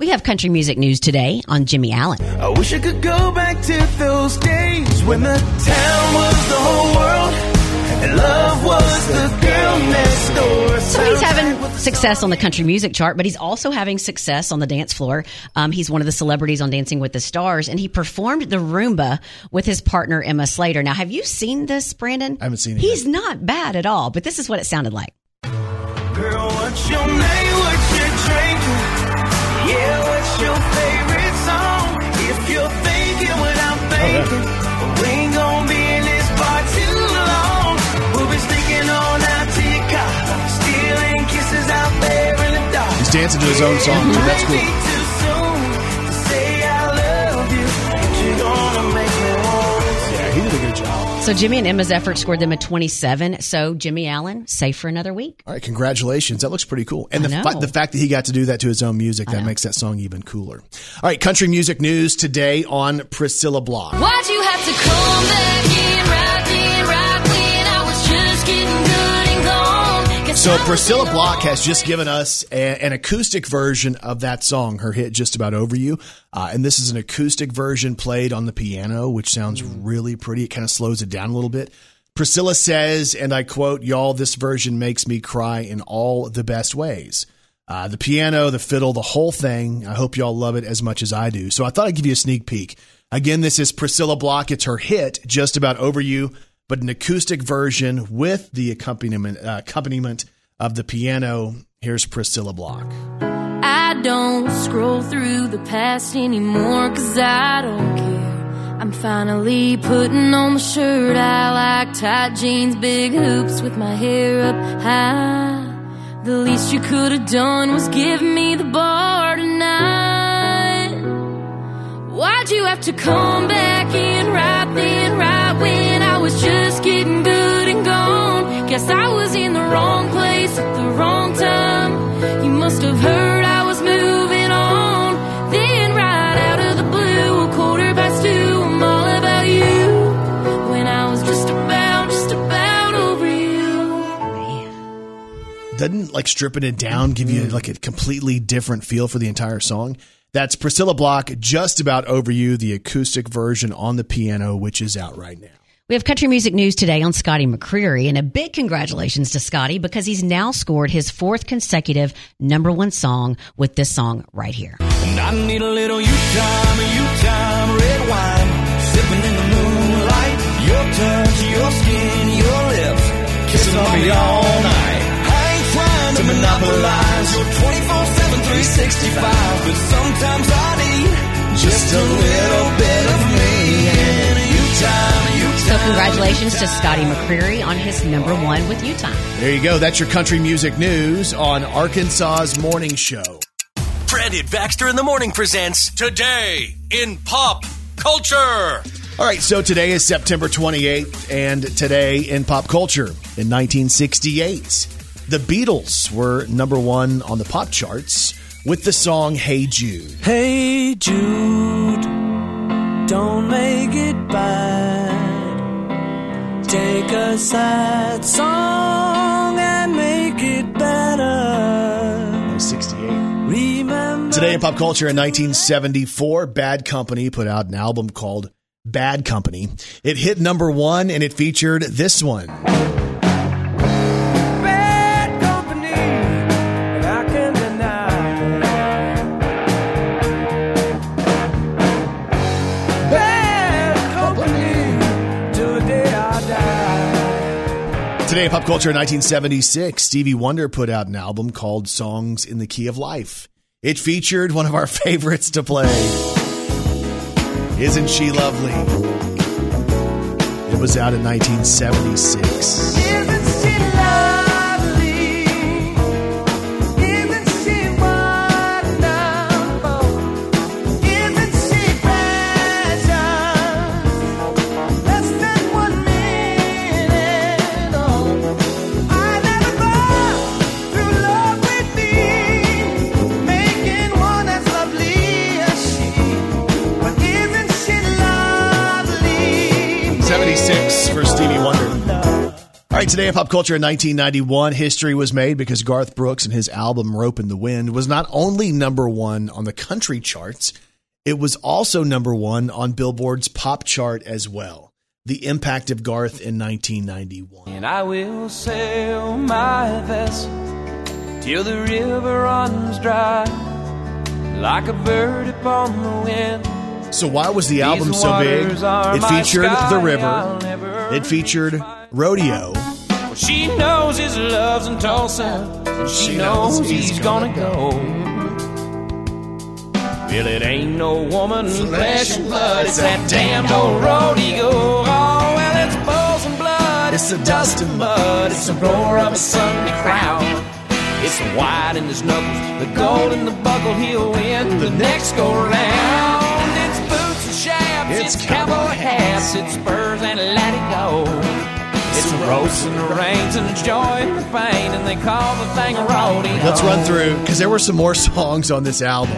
[SPEAKER 2] We have country music news today on Jimmy Allen.
[SPEAKER 4] I wish I could go back to those days when the town was the whole world and love was the girl next door.
[SPEAKER 2] So he's having success on the country music chart, but he's also having success on the dance floor. Um, he's one of the celebrities on Dancing with the Stars, and he performed the rumba with his partner Emma Slater. Now, have you seen this, Brandon?
[SPEAKER 1] I haven't seen it
[SPEAKER 2] He's
[SPEAKER 1] yet.
[SPEAKER 2] not bad at all, but this is what it sounded like.
[SPEAKER 4] Girl, what's your name? What you drinking? Yeah, what's your favorite song? If you're thinking what I'm thinking,
[SPEAKER 1] dancing to his own song, so that's cool.
[SPEAKER 4] too soon to say I love you, but you're gonna make me want to.
[SPEAKER 1] Yeah, he did a good job.
[SPEAKER 2] So Jimmy and Emma's effort scored them a 27. So Jimmy Allen, safe for another week.
[SPEAKER 1] All right, congratulations. That looks pretty cool. And the, fa- the fact that he got to do that to his own music, that makes that song even cooler. All right, country music news today on Priscilla Block.
[SPEAKER 9] Why'd you have to come back in
[SPEAKER 1] So Priscilla Block has just given us a, an acoustic version of that song, her hit "Just About Over You," uh, and this is an acoustic version played on the piano, which sounds really pretty. It kind of slows it down a little bit. Priscilla says, and I quote, "Y'all, this version makes me cry in all the best ways." Uh, the piano, the fiddle, the whole thing. I hope y'all love it as much as I do. So I thought I'd give you a sneak peek. Again, this is Priscilla Block. It's her hit, "Just About Over You." But an acoustic version with the accompaniment uh, accompaniment of the piano. Here's Priscilla Block.
[SPEAKER 9] I don't scroll through the past anymore cause I don't care. I'm finally putting on the shirt I like, tight jeans, big hoops with my hair up high. The least you could have done was give me the bar tonight. Why'd you have to come back in right then, right I was just getting good and gone? Guess I was in the wrong place at the wrong time. You must have heard I was moving on. Then, right out of the blue, a quarter past two, I'm all about you. When I was just about, just about over you.
[SPEAKER 1] Doesn't like stripping it down give you like a completely different feel for the entire song? That's Priscilla Block, just about over you, the acoustic version on the piano, which is out right now.
[SPEAKER 2] We have country music news today on Scotty McCreery, and a big congratulations to Scotty because he's now scored his fourth consecutive number one song with this song right here.
[SPEAKER 5] And I need a little you time, you time, red wine, sipping in the moonlight. Your touch, your skin, your lips, kissing on me all night. I ain't trying to monopolize your 24 7, 365, but sometimes I need just a little bit of me and you time, you time.
[SPEAKER 2] So, congratulations to Scotty McCreery on his number one with You Time.
[SPEAKER 1] There you go. That's your country music news on Arkansas's Morning Show.
[SPEAKER 6] Brandon Baxter in the morning presents Today in Pop Culture.
[SPEAKER 1] All right, so today is September 28th, and today in pop culture, in 1968, the Beatles were number one on the pop charts with the song Hey Jude.
[SPEAKER 5] Hey Jude, don't make it bad. Take a sad song and make it better.
[SPEAKER 1] 68.
[SPEAKER 5] Remember.
[SPEAKER 1] Today in pop culture in 1974, Bad Company put out an album called Bad Company. It hit number one and it featured this one. Today in pop culture in 1976, Stevie Wonder put out an album called Songs in the Key of Life. It featured one of our *laughs* favorites to play. Isn't she lovely? It was out in 1976. All right, today in pop culture in 1991, history was made because Garth Brooks and his album Ropin' the Wind was not only number one on the country charts, it was also number one on Billboard's pop chart as well. The impact of Garth in 1991.
[SPEAKER 5] And I will sail my vessel till the river runs dry, like a bird upon the wind.
[SPEAKER 1] So why was the album so big? It featured The River. It featured Rodeo.
[SPEAKER 5] She knows his love's in Tulsa, and she, knows, he's gonna go. Well, it ain't no woman, flesh and blood, it's that damned old rodeo. Oh, well, it's bulls and blood, it's the dust and mud, it's the roar of a Sunday crowd. It's the white in his knuckles, the gold in the buckle, he'll win the next go round. It's boots and shafts, it's, cowboy hats, it's spurs and let it go. It's the roast and the rains and the joy and the pain, and they call the thing a rodeo.
[SPEAKER 1] Let's run through because there were some more *laughs* songs on this album.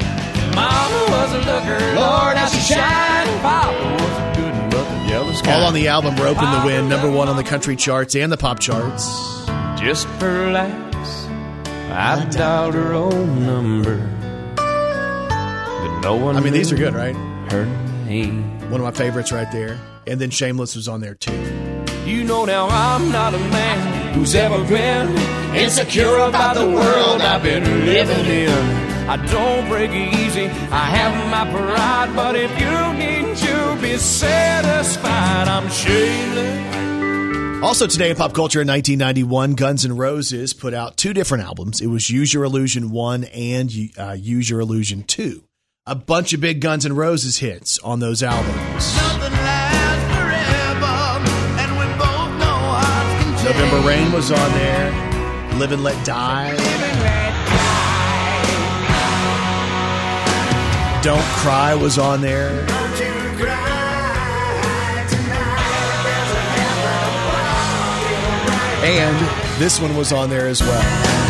[SPEAKER 5] Mama was a looker, Lord, how she shine. Papa was a good the jealous
[SPEAKER 1] All on the album Ropin' the Wind, number one on the country charts and the pop charts.
[SPEAKER 5] Just for laughs, I dialed her own number. But no one
[SPEAKER 1] I mean, these are good, right?
[SPEAKER 5] Her name.
[SPEAKER 1] One of my favorites right there. And then Shameless was on there too.
[SPEAKER 5] You know now I'm not a man who's ever been insecure about the world I've been living in. I don't break easy, I have my pride, but if you need to be satisfied, I'm shameless.
[SPEAKER 1] Also, today in pop culture in 1991, Guns N' Roses put out two different albums. It was Use Your Illusion 1 and uh, Use Your Illusion 2. A bunch of big Guns N' Roses hits on those albums. November Rain was on there. Live and Let Die. Don't Cry was on there. And this one was on there as well.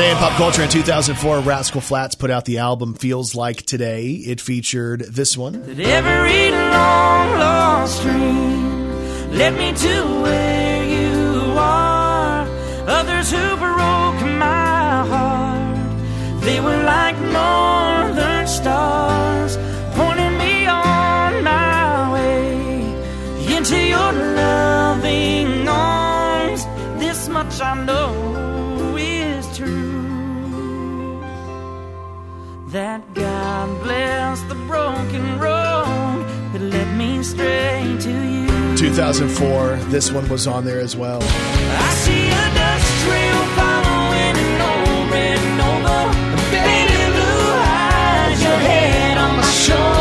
[SPEAKER 1] Today in pop culture in 2004, Rascal Flatts put out the album Feels Like Today. It featured this one.
[SPEAKER 5] That every long lost dream led me to where you are. Others who broke my heart, they were like northern stars, pointing me on my way into your loving arms. This much I know that God bless the broken road that led me straight to you.
[SPEAKER 1] 2004, this one was on there as well.
[SPEAKER 5] I see a dust trail following an old red. Baby blue eyes, your head on my shoulder.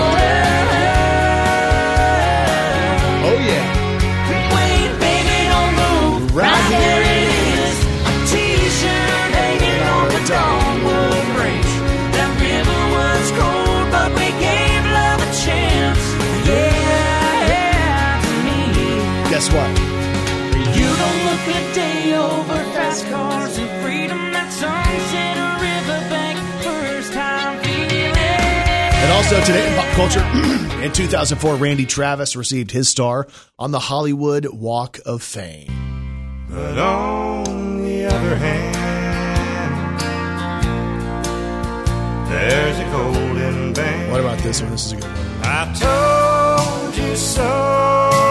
[SPEAKER 5] And
[SPEAKER 1] also today in pop culture, *clears throat* in 2004, Randy Travis received his star on the Hollywood Walk of Fame.
[SPEAKER 10] But on the other hand, there's a golden band.
[SPEAKER 1] What about this one? This is a good one.
[SPEAKER 10] I told you so.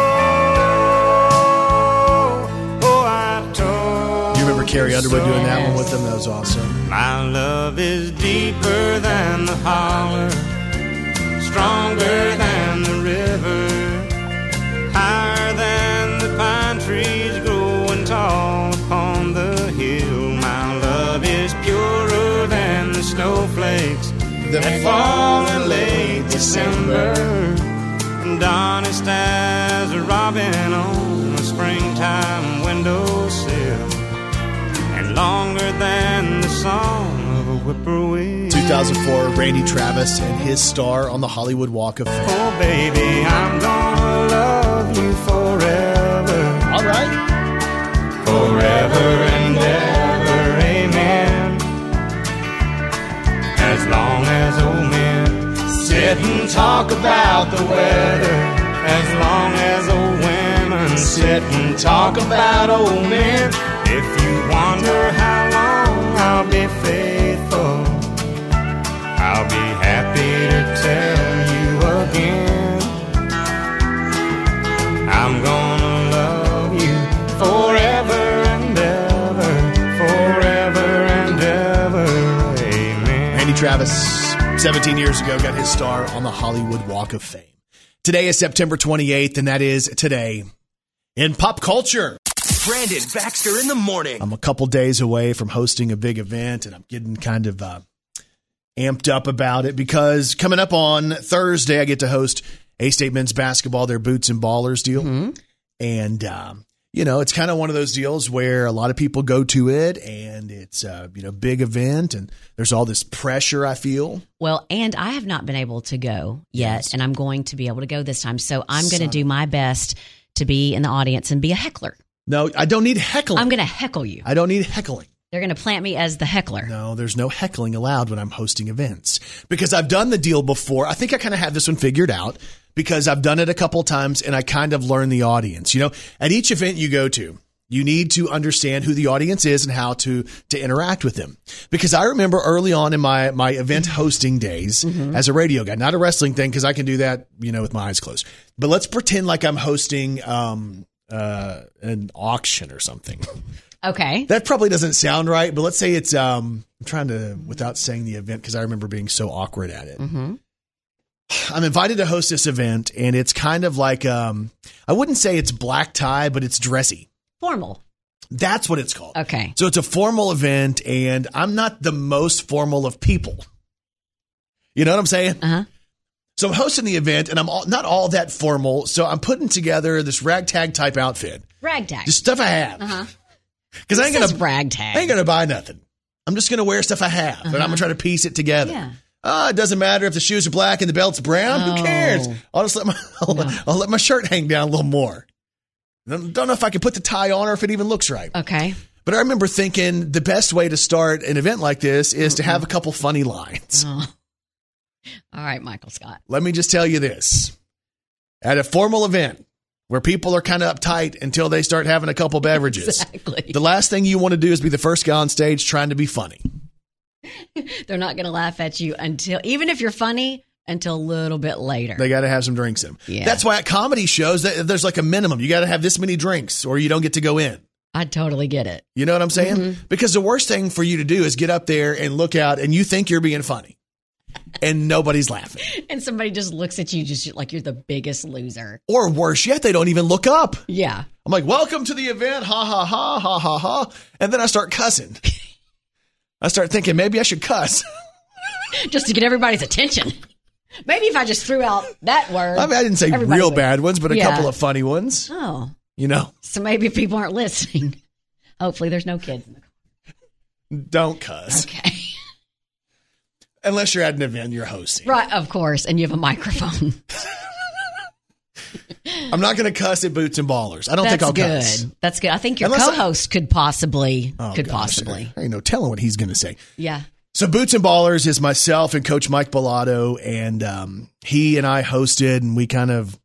[SPEAKER 1] Carrie Underwood doing that one with them? That was awesome.
[SPEAKER 10] My love is deeper than the holler, stronger than the river, higher than the pine trees growing tall upon the hill. My love is purer than the snowflakes that fall in late December, longer than the song of a whippoorwill.
[SPEAKER 1] 2004, Randy Travis and his star on the Hollywood Walk of Fame.
[SPEAKER 10] Oh, baby, I'm gonna love you forever.
[SPEAKER 1] All right.
[SPEAKER 10] Forever and ever, amen. As long as old men sit and talk about the weather. As long as old women sit and talk about old men. Wonder how long I'll be faithful, I'll be happy to tell you again. I'm gonna love you forever and ever, forever and ever. Amen.
[SPEAKER 1] Randy Travis, 17 years ago, got his star on the Hollywood Walk of Fame. Today is September 28th, and that is today in pop culture.
[SPEAKER 6] Brandon Baxter in the morning.
[SPEAKER 1] I'm a couple days away from hosting a big event, and I'm getting kind of uh, amped up about it because coming up on Thursday, I get to host A State Men's Basketball, their Boots and Ballers deal. And, um, you know, it's kind of one of those deals where a lot of people go to it and it's a you know big event and there's all this pressure I feel.
[SPEAKER 2] Well, and I have not been able to go yet, and I'm going to be able to go this time. So I'm going to do my best to be in the audience and be a heckler.
[SPEAKER 1] No, I don't need heckling.
[SPEAKER 2] I'm going to heckle you.
[SPEAKER 1] I don't need heckling.
[SPEAKER 2] They're going to plant me as the heckler.
[SPEAKER 1] No, there's no heckling allowed when I'm hosting events because I've done the deal before. I think I kind of have this one figured out because I've done it a couple times and I kind of learn the audience. You know, at each event you go to, you need to understand who the audience is and how to to interact with them. Because I remember early on in my my event hosting days as a radio guy, not a wrestling thing because I can do that, you know, with my eyes closed. But let's pretend like I'm hosting um uh an auction or something.
[SPEAKER 2] Okay.
[SPEAKER 1] That probably doesn't sound right, but let's say it's um I'm trying to without saying the event because I remember being so awkward at it.
[SPEAKER 2] Mm-hmm.
[SPEAKER 1] I'm invited to host this event and it's kind of like um I wouldn't say it's black tie, but it's dressy.
[SPEAKER 2] Formal.
[SPEAKER 1] That's what it's called.
[SPEAKER 2] Okay.
[SPEAKER 1] So it's a formal event and I'm not the most formal of people. You know what I'm saying?
[SPEAKER 2] Uh-huh.
[SPEAKER 1] So I'm hosting the event and I'm all, not all that formal. So I'm putting together this ragtag type outfit.
[SPEAKER 2] Ragtag.
[SPEAKER 1] Just stuff I have.
[SPEAKER 2] Uh-huh.
[SPEAKER 1] Because I ain't gonna
[SPEAKER 2] ragtag.
[SPEAKER 1] I ain't gonna buy nothing. I'm just gonna wear stuff I have, and I'm gonna try to piece it together.
[SPEAKER 2] Uh-huh. Yeah.
[SPEAKER 1] Ah, it doesn't matter if the shoes are black and the belt's brown.
[SPEAKER 2] Oh.
[SPEAKER 1] Who cares? I'll just let my *laughs* I'll, I'll let my shirt hang down a little more. Don't don't know if I can put the tie on or if it even looks right.
[SPEAKER 2] Okay.
[SPEAKER 1] But I remember thinking the best way to start an event like this is to have a couple funny lines.
[SPEAKER 2] Oh. All right, Michael Scott.
[SPEAKER 1] Let me just tell you this: at a formal event where people are kind of uptight until they start having a couple beverages,
[SPEAKER 2] Exactly.
[SPEAKER 1] the last thing you want to do is be the first guy on stage trying to be funny. *laughs*
[SPEAKER 2] They're not going to laugh at you until, even if you're funny, until a little bit later.
[SPEAKER 1] They got to have some drinks in.
[SPEAKER 2] Yeah.
[SPEAKER 1] That's why at comedy shows there's like a minimum. You got to have this many drinks or you don't get to go in.
[SPEAKER 2] I totally get it.
[SPEAKER 1] You know what I'm saying?
[SPEAKER 2] Mm-hmm.
[SPEAKER 1] Because the worst thing for you to do is get up there and look out and you think you're being funny and nobody's laughing.
[SPEAKER 2] And somebody just looks at you just like you're the biggest loser.
[SPEAKER 1] Or worse yet, they don't even look up.
[SPEAKER 2] Yeah.
[SPEAKER 1] I'm like, welcome to the event. Ha ha ha ha ha ha. And then I start cussing. *laughs* I start thinking maybe I should cuss. *laughs*
[SPEAKER 2] Just to get everybody's attention. Maybe if I just threw out that word.
[SPEAKER 1] I mean, I didn't say real
[SPEAKER 2] would-
[SPEAKER 1] bad ones, but a
[SPEAKER 2] Yeah.
[SPEAKER 1] couple of funny ones.
[SPEAKER 2] Oh.
[SPEAKER 1] You know,
[SPEAKER 2] So maybe people aren't listening. *laughs* Hopefully there's no kids in the car.
[SPEAKER 1] don't cuss.
[SPEAKER 2] Okay.
[SPEAKER 1] Unless you're at an event you're hosting.
[SPEAKER 2] Right, of course. And you have a microphone. *laughs* *laughs*
[SPEAKER 1] I'm not going to cuss at Boots and Ballers. I don't
[SPEAKER 2] That's
[SPEAKER 1] think I'll
[SPEAKER 2] good.
[SPEAKER 1] cuss.
[SPEAKER 2] That's good. I think your
[SPEAKER 1] Unless
[SPEAKER 2] co-host could possibly
[SPEAKER 1] Oh,
[SPEAKER 2] could
[SPEAKER 1] gosh,
[SPEAKER 2] possibly.
[SPEAKER 1] There ain't no telling what he's going to say.
[SPEAKER 2] Yeah.
[SPEAKER 1] So Boots and Ballers is myself and Coach Mike Balado, and um, he and I hosted, and we kind of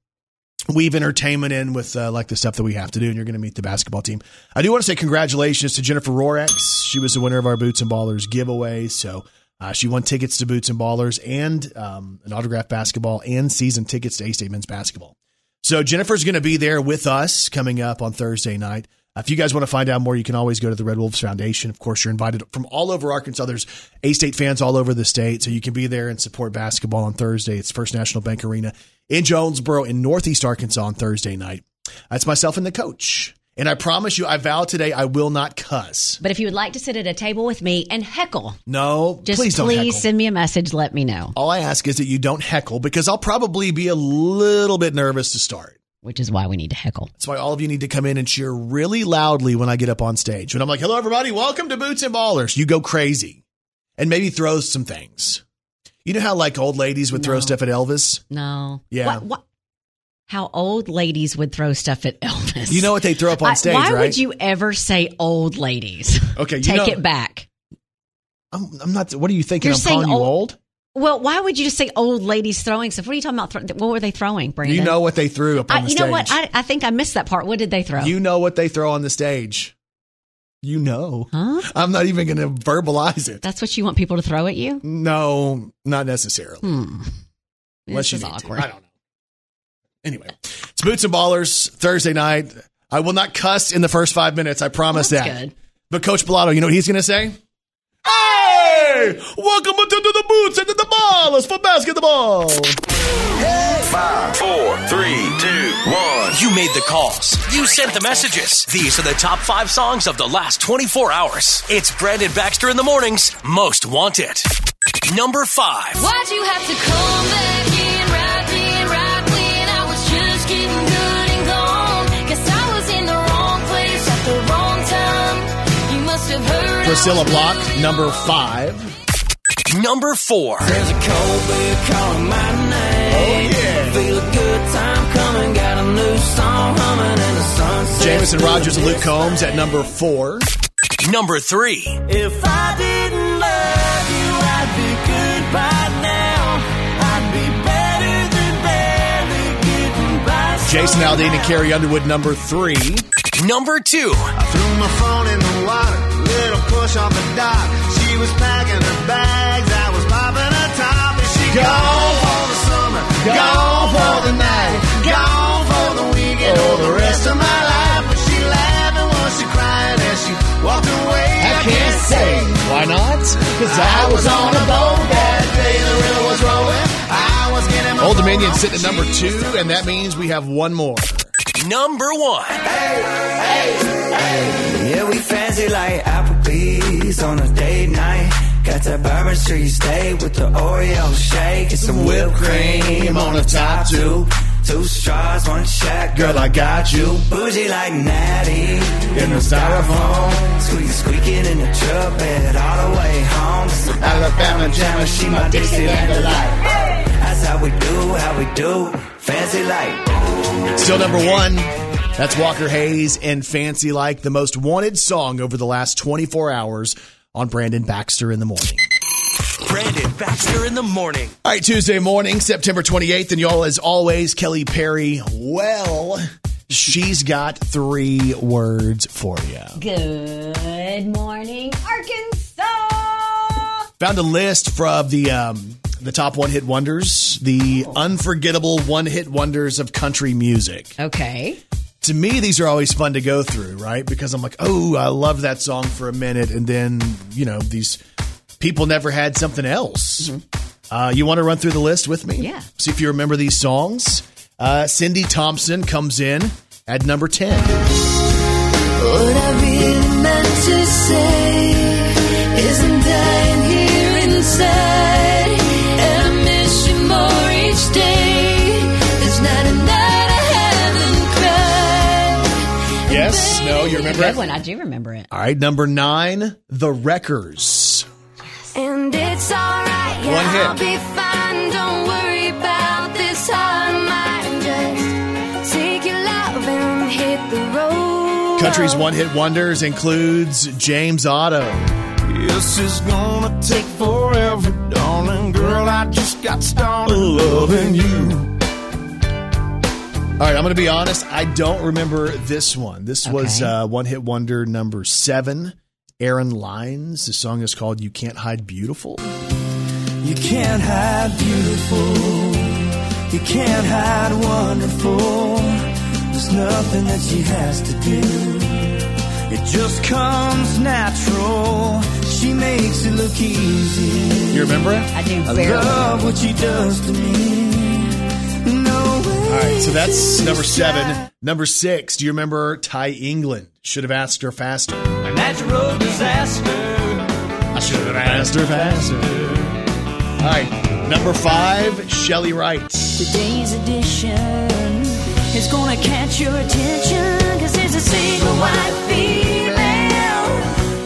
[SPEAKER 1] weave entertainment in with uh, like the stuff that we have to do. And you're going to meet the basketball team. I do want to say congratulations to Jennifer Rorex. She was the winner of our Boots and Ballers giveaway. So. Uh, she won tickets to Boots and Ballers and um, an autographed basketball and season tickets to A State men's basketball. So Jennifer's going to be there with us coming up on Thursday night. Uh, if you guys want to find out more, you can always go to the Red Wolves Foundation. Of course, you're invited from all over Arkansas. There's A State fans all over the state, so you can be there and support basketball on Thursday. It's First National Bank Arena in Jonesboro in Northeast Arkansas on Thursday night. That's myself and the coach. And I promise you, I vow today I will not cuss.
[SPEAKER 2] But if you would like to sit at a table with me and heckle,
[SPEAKER 1] No,
[SPEAKER 2] just
[SPEAKER 1] please
[SPEAKER 2] please,
[SPEAKER 1] don't heckle.
[SPEAKER 2] send me a message. Let me know.
[SPEAKER 1] all I ask is that you don't heckle because I'll probably be a little bit nervous to start.
[SPEAKER 2] Which is why we need to heckle.
[SPEAKER 1] That's why all of you need to come in and cheer really loudly when I get up on stage. When I'm like, hello, everybody, welcome to Boots and Ballers. You go crazy and maybe throw some things. You know how like old ladies would throw stuff at Elvis?
[SPEAKER 2] No.
[SPEAKER 1] Yeah.
[SPEAKER 2] What, what, how old ladies would throw stuff at Elvis.
[SPEAKER 1] You know what they throw up on
[SPEAKER 2] I-
[SPEAKER 1] stage,
[SPEAKER 2] why
[SPEAKER 1] right?
[SPEAKER 2] would you ever say old ladies?
[SPEAKER 1] Okay, you
[SPEAKER 2] Take
[SPEAKER 1] know-
[SPEAKER 2] it back.
[SPEAKER 1] I'm, I'm not, what are you thinking?
[SPEAKER 2] You're
[SPEAKER 1] I'm
[SPEAKER 2] saying
[SPEAKER 1] calling you
[SPEAKER 2] old-
[SPEAKER 1] old?
[SPEAKER 2] Well, why would you just say old ladies throwing stuff? What are you talking about? What were they throwing, Brandon?
[SPEAKER 1] You know what they threw up on
[SPEAKER 2] I,
[SPEAKER 1] the
[SPEAKER 2] you
[SPEAKER 1] stage.
[SPEAKER 2] know what? I, I think I missed that part. What did they throw?
[SPEAKER 1] You know what they throw on the stage. You know.
[SPEAKER 2] huh?
[SPEAKER 1] I'm not even going to verbalize it.
[SPEAKER 2] That's what you want people to throw at you?
[SPEAKER 1] No, not necessarily.
[SPEAKER 2] Hmm.
[SPEAKER 1] Unless
[SPEAKER 2] This
[SPEAKER 1] you
[SPEAKER 2] is
[SPEAKER 1] need to.
[SPEAKER 2] awkward.
[SPEAKER 1] I don't know. Anyway, it's Boots and Ballers Thursday night. I will not cuss in the first five minutes. I promise
[SPEAKER 2] That's
[SPEAKER 1] that.
[SPEAKER 2] good.
[SPEAKER 1] But Coach Balado, you know what he's going to say? Hey! Welcome to the Boots and to the Ballers for basketball.
[SPEAKER 6] Five, four, three, two, one. You made the calls. You sent the messages. These are the top five songs of the last 24 hours. It's Brandon Baxter in the mornings. Most wanted. Number five.
[SPEAKER 11] Why'd you have to come back in right
[SPEAKER 1] Priscilla Block, number five.
[SPEAKER 6] Number four.
[SPEAKER 12] There's a cold beer calling my name.
[SPEAKER 1] Oh, yeah.
[SPEAKER 12] Feel a good time coming. Got a new song humming in the sunset.
[SPEAKER 1] Jameson Rogers and Luke Combs at number four.
[SPEAKER 6] Number three.
[SPEAKER 12] If I didn't love you, I'd be good by now. I'd be better than barely getting by.
[SPEAKER 1] Jason Aldean and Carrie Underwood, number three.
[SPEAKER 6] Number two.
[SPEAKER 4] I threw my phone in the water, little push off the dock. She was packing her bags, I was popping her top, and she gone, gone for the summer, gone, gone for the night, gone for the weekend or the rest of my life. But she laughed and she crying as she
[SPEAKER 1] walked away. I, I can't say why not, because I, I was on a boat that day, the river was rolling.
[SPEAKER 13] Old Dominion sitting at number two, and that means we have one more.
[SPEAKER 6] Number one. Hey, hey, hey.
[SPEAKER 4] Yeah, we fancy like Applebee's on a date night. Got that Bourbon Street steak with the Oreo shake and some whipped cream on the top two. Two straws, one shot, girl, I got you. Bougie like Natty in the styrofoam. Squeak squeaking in the truck bed all the way home. Alabama jammer, she my Dixieland delight. That's how we do, how we do. Fancy like.
[SPEAKER 1] Still number one. That's Walker Hayes and Fancy Like, the most wanted song over the last 24 hours on Brandon Baxter in the morning.
[SPEAKER 6] Brandon Baxter in the morning.
[SPEAKER 1] All right, Tuesday morning, September 28th, and y'all, as always, Kelly Perry. Well, she's got three words for you.
[SPEAKER 2] Good morning, Arkansas.
[SPEAKER 1] Found a list from the um, the top one hit wonders, the unforgettable one hit wonders of country music.
[SPEAKER 2] Okay.
[SPEAKER 1] To me, these are always fun to go through, right? Because I'm like, oh, I love that song for a minute, and then you know these people never had something else. Uh, you want to run through the list with me?
[SPEAKER 2] Yeah.
[SPEAKER 1] See if you remember these songs. Uh, Cyndi Thomson comes in at number ten.
[SPEAKER 11] What I really meant to say isn't dying here inside.
[SPEAKER 1] No. You remember
[SPEAKER 2] Good
[SPEAKER 1] it?
[SPEAKER 2] one. I do remember it.
[SPEAKER 1] All right. Number nine, The Wreckers.
[SPEAKER 11] And it's alright, yeah,
[SPEAKER 1] One hit.
[SPEAKER 11] I'll be fine. Don't worry about this heart of mine. Just take your love and hit the road.
[SPEAKER 1] Country's one hit wonders includes James Otto.
[SPEAKER 5] This is gonna take forever, darling girl. I just got started loving you.
[SPEAKER 1] All right, I'm going to be honest. I don't remember this one. This was uh, one hit wonder number seven. Aaron Lines. The song is called "You Can't Hide Beautiful."
[SPEAKER 4] You can't hide beautiful. You can't hide wonderful. There's nothing that she has to do. It just comes natural. She makes it look easy.
[SPEAKER 1] You remember it?
[SPEAKER 2] I do
[SPEAKER 4] I love what she does to me. No way.
[SPEAKER 1] All right, so that's number seven. Number six. Do you remember Ty England? Should have asked her faster.
[SPEAKER 4] A natural disaster.
[SPEAKER 1] I should have asked her faster. All right, number five. Chely Wright.
[SPEAKER 9] Today's edition is gonna catch your attention Cause there's a single white female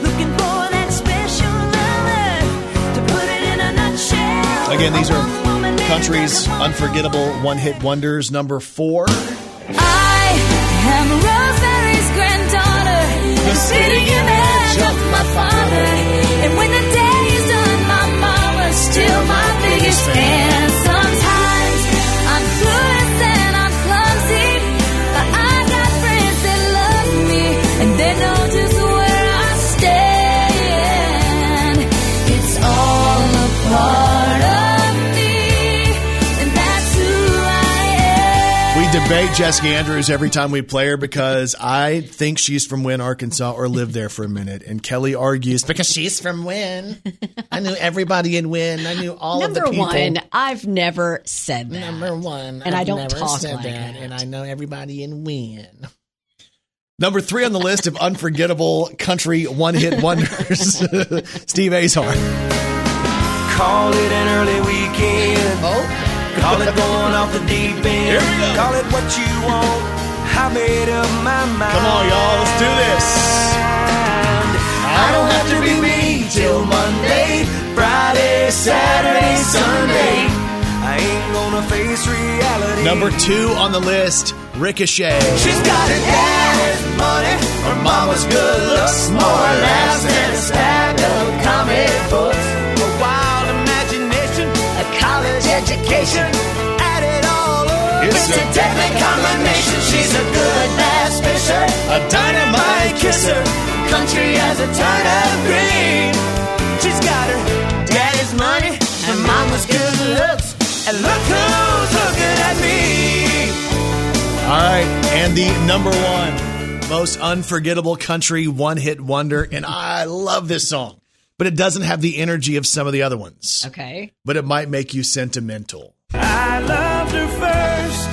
[SPEAKER 9] Looking for that special lover To put it in a nutshell
[SPEAKER 1] Again, these are
[SPEAKER 9] woman named
[SPEAKER 1] country's unforgettable one hit wonders. Number four.
[SPEAKER 9] I am Rosemary's granddaughter The image of my father And when the day is done My mama's still my biggest fan
[SPEAKER 1] debate Jessica Andrews every time we play her because I think she's from Wynne, Arkansas, or lived there for a minute. And Kelly argues because she's from Wynne. *laughs* I knew everybody in Wynne. I knew all
[SPEAKER 2] Number
[SPEAKER 1] of the people.
[SPEAKER 2] Number one, I've never said that.
[SPEAKER 1] Number one,
[SPEAKER 2] And I
[SPEAKER 1] I've
[SPEAKER 2] don't
[SPEAKER 1] never
[SPEAKER 2] talk
[SPEAKER 1] said
[SPEAKER 2] like
[SPEAKER 1] that,
[SPEAKER 2] that.
[SPEAKER 1] and I know everybody in Wynne. Number three on the list of unforgettable country one-hit *laughs* wonders, *laughs* Steve Azar.
[SPEAKER 4] Call it an early weekend.
[SPEAKER 1] Oh,
[SPEAKER 4] Call it going off the deep end.
[SPEAKER 1] Here we go.
[SPEAKER 4] Call it what you want. I made up my mind.
[SPEAKER 1] come on, y'all, let's do this.
[SPEAKER 4] I don't have to be me till Monday, Friday, Saturday, Sunday. I ain't gonna face reality.
[SPEAKER 1] Number two on the list, Ricochet.
[SPEAKER 4] She's got her daddy's money, her mama's good looks, more or less than a stack of comic books. Education, add it all up.
[SPEAKER 1] It's
[SPEAKER 4] It's,
[SPEAKER 1] a
[SPEAKER 4] a deadly combination. She's a good bass fisher, a dynamite kisser, country as a turnip green. She's got her daddy's money, her mama's good looks, and look who's looking at me.
[SPEAKER 1] All right, and the number one most unforgettable country one hit wonder, and I love this song but it doesn't have the energy of some of the other ones.
[SPEAKER 2] Okay.
[SPEAKER 1] But it might make you sentimental.
[SPEAKER 5] I loved her first.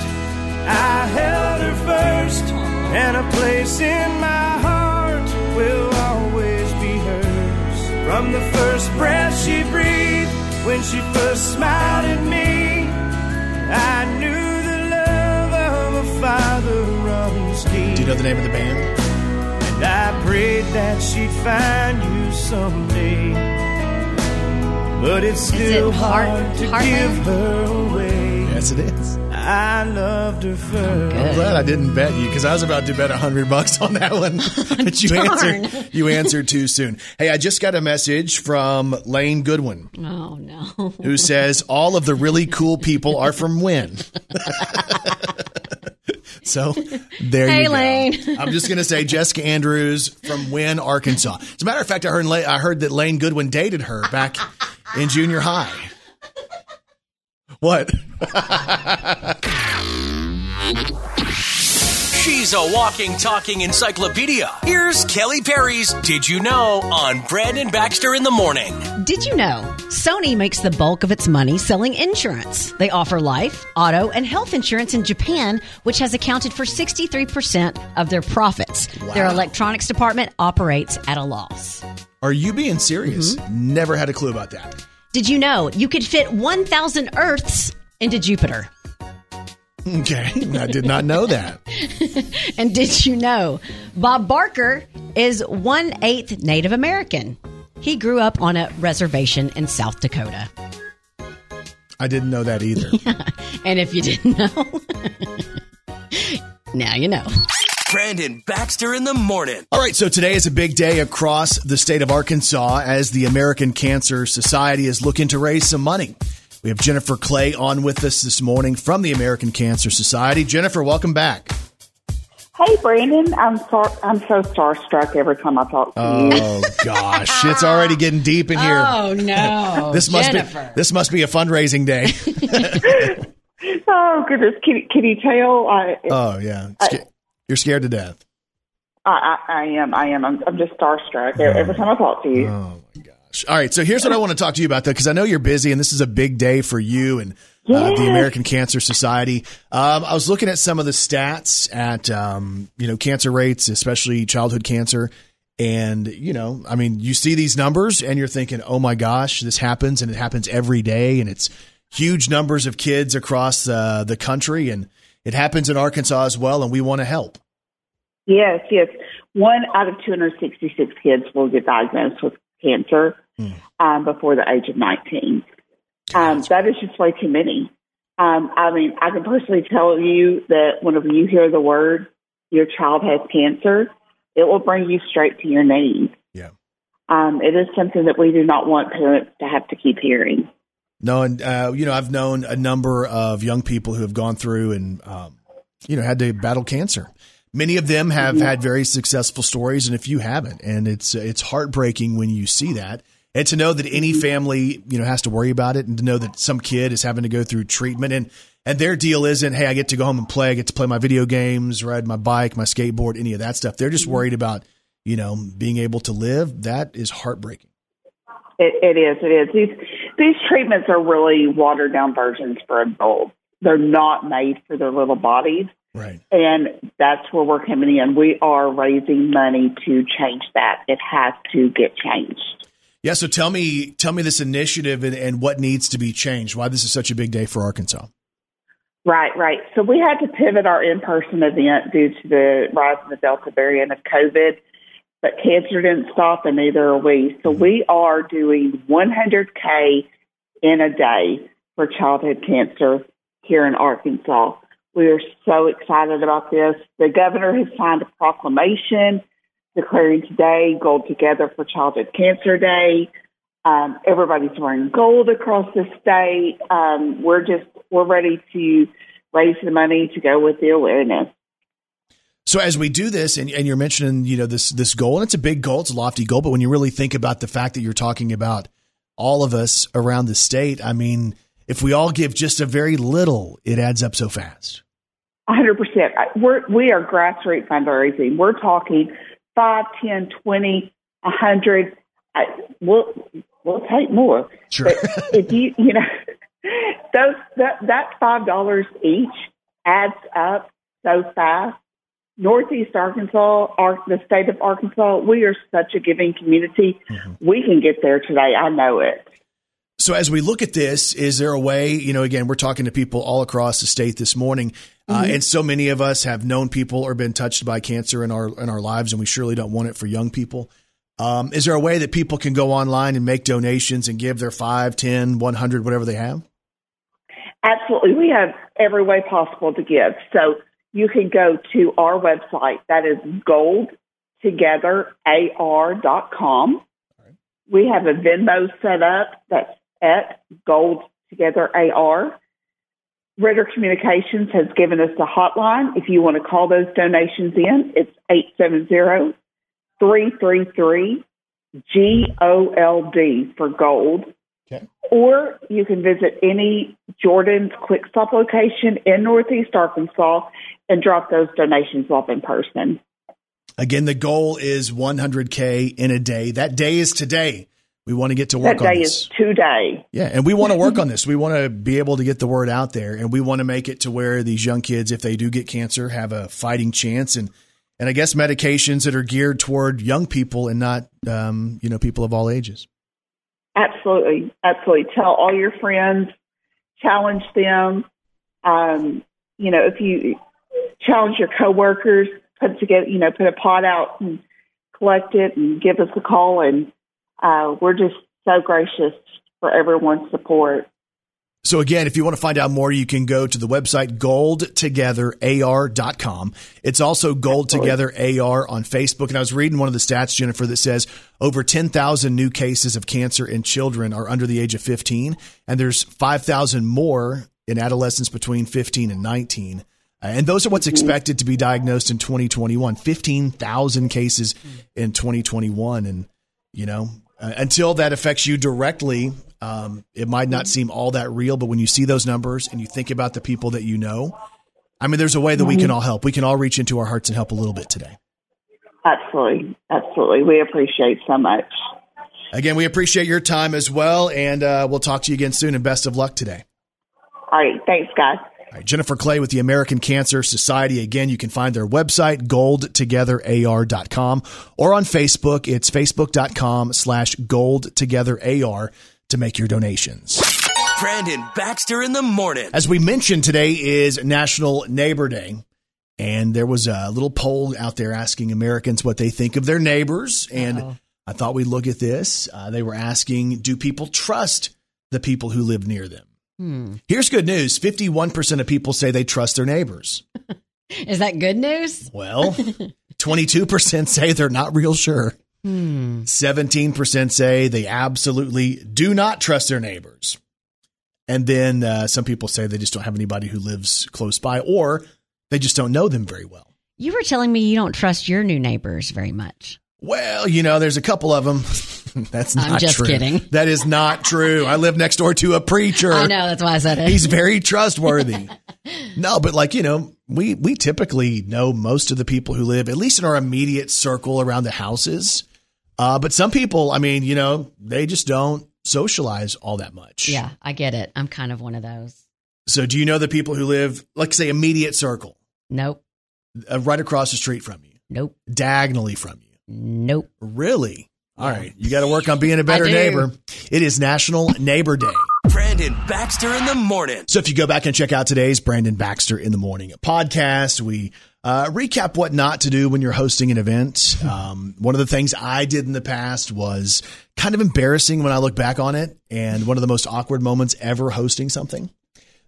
[SPEAKER 5] I held her first. And a place in my heart will always be hers. From the first breath she breathed, when she first smiled at me, I knew the love of a father runs deep.
[SPEAKER 1] Do you know the name of the band?
[SPEAKER 5] And I prayed that she'd find you someday. But it's
[SPEAKER 2] it
[SPEAKER 5] still
[SPEAKER 2] Heart-
[SPEAKER 5] hard to
[SPEAKER 2] Heartland?
[SPEAKER 5] give her away.
[SPEAKER 1] Yes, it is.
[SPEAKER 5] I loved her first.
[SPEAKER 1] I'm glad I didn't bet you because I was about to bet a hundred bucks on that one, *laughs* oh, but you answered you answered too soon. Hey, I just got a message from Lane Goodwin
[SPEAKER 2] Oh no.
[SPEAKER 1] who says all of the really cool people are from Wynne. *laughs* so *laughs* there
[SPEAKER 2] Hey,
[SPEAKER 1] you go.
[SPEAKER 2] Lane.
[SPEAKER 1] I'm just gonna say Jessica Andrews from Wynne, Arkansas. As a matter of fact, I heard I heard that Lane Goodwin dated her back in junior high. What? *laughs*
[SPEAKER 6] She's a walking, talking encyclopedia. Here's Kelly Perry's Did You Know on Brandon Baxter in the Morning.
[SPEAKER 2] Did you know Sony makes the bulk of its money selling insurance? They offer life, auto, and health insurance in Japan, which has accounted for 63% of their profits. Their electronics department operates at a loss.
[SPEAKER 1] Are you being serious?
[SPEAKER 2] Mm-hmm.
[SPEAKER 1] Never had a clue about that.
[SPEAKER 2] Did you know you could fit 1,000 Earths into Jupiter?
[SPEAKER 1] Okay, I did not know that. *laughs*
[SPEAKER 2] And did you know Bob Barker is one eighth Native American? He grew up on a reservation in South Dakota.
[SPEAKER 1] I didn't know that either. *laughs*
[SPEAKER 2] And if you didn't know, *laughs* now you know.
[SPEAKER 6] Brandon Baxter in the Morning.
[SPEAKER 1] All right, so today is a big day across the state of Arkansas as the American Cancer Society is looking to raise some money. We have Jennifer Clay on with us this morning from the American Cancer Society. Jennifer, welcome back.
[SPEAKER 14] Hey, Brandon. I'm so, I'm so starstruck every time I talk to you.
[SPEAKER 1] Oh gosh, it's already getting deep in here.
[SPEAKER 2] Oh no, *laughs*
[SPEAKER 1] this must
[SPEAKER 2] Jennifer.
[SPEAKER 1] be this must be a fundraising day. *laughs*
[SPEAKER 14] Oh goodness, can, can you tell? I,
[SPEAKER 1] oh yeah, Sca- you're scared to death.
[SPEAKER 14] I, I, I am. I am. I'm, I'm just starstruck every oh. time I talk to you.
[SPEAKER 1] Oh my gosh! All right, so here's what I want to talk to you about, though, because I know you're busy, and this is a big day for you and uh, the American Cancer Society. Um, I was looking at some of the stats at um, you know cancer rates, especially childhood cancer, and you know, I mean, you see these numbers, and you're thinking, oh my gosh, this happens, and it happens every day, and it's huge numbers of kids across uh, the country, and it happens in Arkansas as well, and we want to help.
[SPEAKER 14] Yes, yes. One out of 266 kids will get diagnosed with cancer um, before the age of 19. Um, that is just way too many. Um, I mean, I can personally tell you that whenever you hear the word your child has cancer, it will bring you straight to your knees.
[SPEAKER 1] Yeah.
[SPEAKER 14] Um, it is something that we do not want parents to have to keep hearing.
[SPEAKER 1] No, and uh, you know, I've known a number of young people who have gone through and um, you know had to battle cancer. Many of them have had very successful stories, and if you haven't, and it's it's heartbreaking when you see that, and to know that any family you know has to worry about it, and to know that some kid is having to go through treatment, and and their deal isn't, hey, I get to go home and play, I get to play my video games, ride my bike, my skateboard, any of that stuff. They're just worried about you know being able to live. That is heartbreaking.
[SPEAKER 14] It, it is. It is. These these treatments are really watered down versions for adults. They're not made for their little bodies.
[SPEAKER 1] Right.
[SPEAKER 14] And that's where we're coming in. We are raising money to change that. It has to get changed.
[SPEAKER 1] Yeah, so tell me tell me this initiative and, and what needs to be changed. Why this is such a big day for Arkansas.
[SPEAKER 14] Right, right. So we had to pivot our in person event due to the rise in the Delta variant of COVID, but cancer didn't stop, and neither are we. So mm-hmm. we are doing 100K in a day for childhood cancer here in Arkansas. We are so excited about this. The governor has signed a proclamation declaring today Gold Together for Childhood Cancer Day. Um, everybody's wearing gold across the state. Um, we're just we're ready to raise the money to go with the awareness.
[SPEAKER 1] So as we do this, and, and you're mentioning, you know, this this goal, and it's a big goal, it's a lofty goal, but when you really think about the fact that you're talking about all of us around the state, I mean, if we all give just a very little, it adds up so fast.
[SPEAKER 14] hundred percent. We're we are grassroots fundraising. We're talking five, ten, twenty, a hundred. I, we'll we'll take more.
[SPEAKER 1] Sure.
[SPEAKER 14] But if you you know *laughs* those that that five dollars each adds up so fast. Northeast Arkansas, Ar- the state of Arkansas, we are such a giving community. Mm-hmm. We can get there today. I know it.
[SPEAKER 1] So as we look at this, is there a way, you know, again, we're talking to people all across the state this morning, uh,
[SPEAKER 14] Mhm.
[SPEAKER 1] and so many of us have known people or been touched by cancer in our in our lives, and we surely don't want it for young people. Um, is there a way that people can go online and make donations and give their five, ten, one hundred, whatever they have?
[SPEAKER 14] Absolutely. We have every way possible to give. So you can go to our website. That is goldtogether.ar.com. We have a Venmo set up that's at Gold Together AR. Ritter Communications has given us a hotline. If you want to call those donations in, it's 870 333 GOLD for gold. Okay. Or you can visit any Jordan's Quick Stop location in Northeast Arkansas and drop those donations off in person.
[SPEAKER 1] Again, the goal is 100k in a day. That day is today. We want to get to work on this.
[SPEAKER 14] that
[SPEAKER 1] on
[SPEAKER 14] day
[SPEAKER 1] this.
[SPEAKER 14] is today.
[SPEAKER 1] Yeah, and we want to work on this. We want to be able to get the word out there, and we want to make it to where these young kids, if they do get cancer, have a fighting chance. And and I guess medications that are geared toward young people and not, um, you know, people of all ages.
[SPEAKER 14] Absolutely, absolutely. Tell all your friends, challenge them. Um, you know, if you challenge your coworkers, put together, you know, put a pot out and collect it, and give us a call. And uh, we're just so gracious for everyone's support.
[SPEAKER 1] So again, if you want to find out more, you can go to the website goldtogetherar.com. It's also Gold Together AR on Facebook. And I was reading one of the stats, Jennifer, that says over 10,000 new cases of cancer in children are under the age of 15. And there's 5,000 more in adolescents between 15 and 19. Uh, And those are what's expected to be diagnosed in 2021. 15,000 cases in 2021. And, you know, uh, until that affects you directly, um, it might not seem all that real. But when you see those numbers and you think about the people that you know, I mean, there's a way that we can all help. We can all reach into our hearts and help a little bit today.
[SPEAKER 14] Absolutely, absolutely. We appreciate so much.
[SPEAKER 1] Again, we appreciate your time as well. And uh, we'll talk to you again soon. And best of luck today.
[SPEAKER 14] All right, thanks, guys.
[SPEAKER 1] All right, Jennifer Clay with the American Cancer Society. Again, you can find their website, goldtogetherar.com, or on Facebook. It's facebook.com slash goldtogetherar to make your donations.
[SPEAKER 6] Brandon Baxter in the morning.
[SPEAKER 1] As we mentioned, today is National Neighbor Day. And there was a little poll out there asking Americans what they think of their neighbors. And I thought we'd look at this. Uh, they were asking, do people trust the people who live near them?
[SPEAKER 2] Hmm.
[SPEAKER 1] Here's good news 51% of people say they trust their neighbors. *laughs*
[SPEAKER 2] Is that good news?
[SPEAKER 1] Well, *laughs* 22% say they're not real sure.
[SPEAKER 2] Hmm.
[SPEAKER 1] 17% say they absolutely do not trust their neighbors. And then uh, some people say they just don't have anybody who lives close by or they just don't know them very well.
[SPEAKER 2] You were telling me you don't trust your new neighbors very much.
[SPEAKER 1] Well, you know, there's a couple of them. *laughs* *laughs* That's not
[SPEAKER 2] I'm just
[SPEAKER 1] true.
[SPEAKER 2] kidding. *laughs*
[SPEAKER 1] That is not true. I live next door to a preacher.
[SPEAKER 2] I know that's why I said it.
[SPEAKER 1] He's very trustworthy. *laughs* no, but like, you know, we we typically know most of the people who live at least in our immediate circle around the houses. Uh, but some people, I mean, you know, they just don't socialize all that much.
[SPEAKER 2] yeah, I get it. I'm kind of one of those.
[SPEAKER 1] So do you know the people who live, like say, immediate circle,
[SPEAKER 2] Nope.
[SPEAKER 1] uh, right across the street from you,
[SPEAKER 2] Nope.
[SPEAKER 1] diagonally from you?
[SPEAKER 2] Nope.
[SPEAKER 1] Really? All right. You got to work on being a better neighbor. It is National Neighbor Day.
[SPEAKER 6] Brandon Baxter in the morning.
[SPEAKER 1] So if you go back and check out today's Brandon Baxter in the Morning podcast, we uh, recap what not to do when you're hosting an event. Um, one of the things I did in the past was kind of embarrassing when I look back on it, and one of the most awkward moments ever hosting something.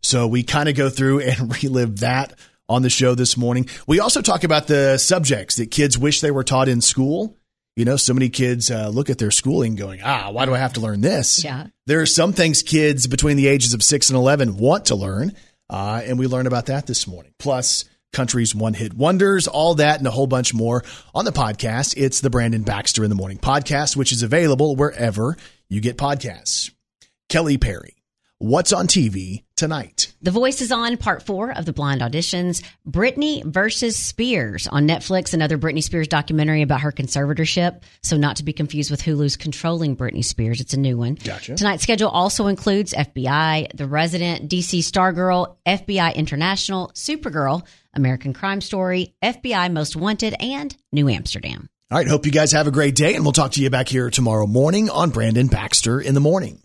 [SPEAKER 1] So we kind of go through and *laughs* relive that on the show this morning. We also talk about the subjects that kids wish they were taught in school. You know, so many kids uh, look at their schooling going, ah, why do I have to learn this?
[SPEAKER 2] Yeah.
[SPEAKER 1] There are some things kids between the ages of six and 11 want to learn. Uh, and we learned about that this morning. Plus, country's one hit wonders, all that and a whole bunch more on the podcast. It's the Brandon Baxter in the Morning podcast, which is available wherever you get podcasts. Kelly Perry, what's on TV tonight.
[SPEAKER 2] The Voice is on part four of the blind auditions. Britney versus Spears on Netflix, another Britney Spears documentary about her conservatorship. So, not to be confused with Hulu's Controlling Britney Spears. It's a new one.
[SPEAKER 1] Gotcha.
[SPEAKER 2] Tonight's schedule also includes FBI, The Resident, DC Stargirl, FBI International, Supergirl, American Crime Story, FBI Most Wanted, and New Amsterdam.
[SPEAKER 1] All right. Hope you guys have a great day, and we'll talk to you back here tomorrow morning on Brandon Baxter in the morning.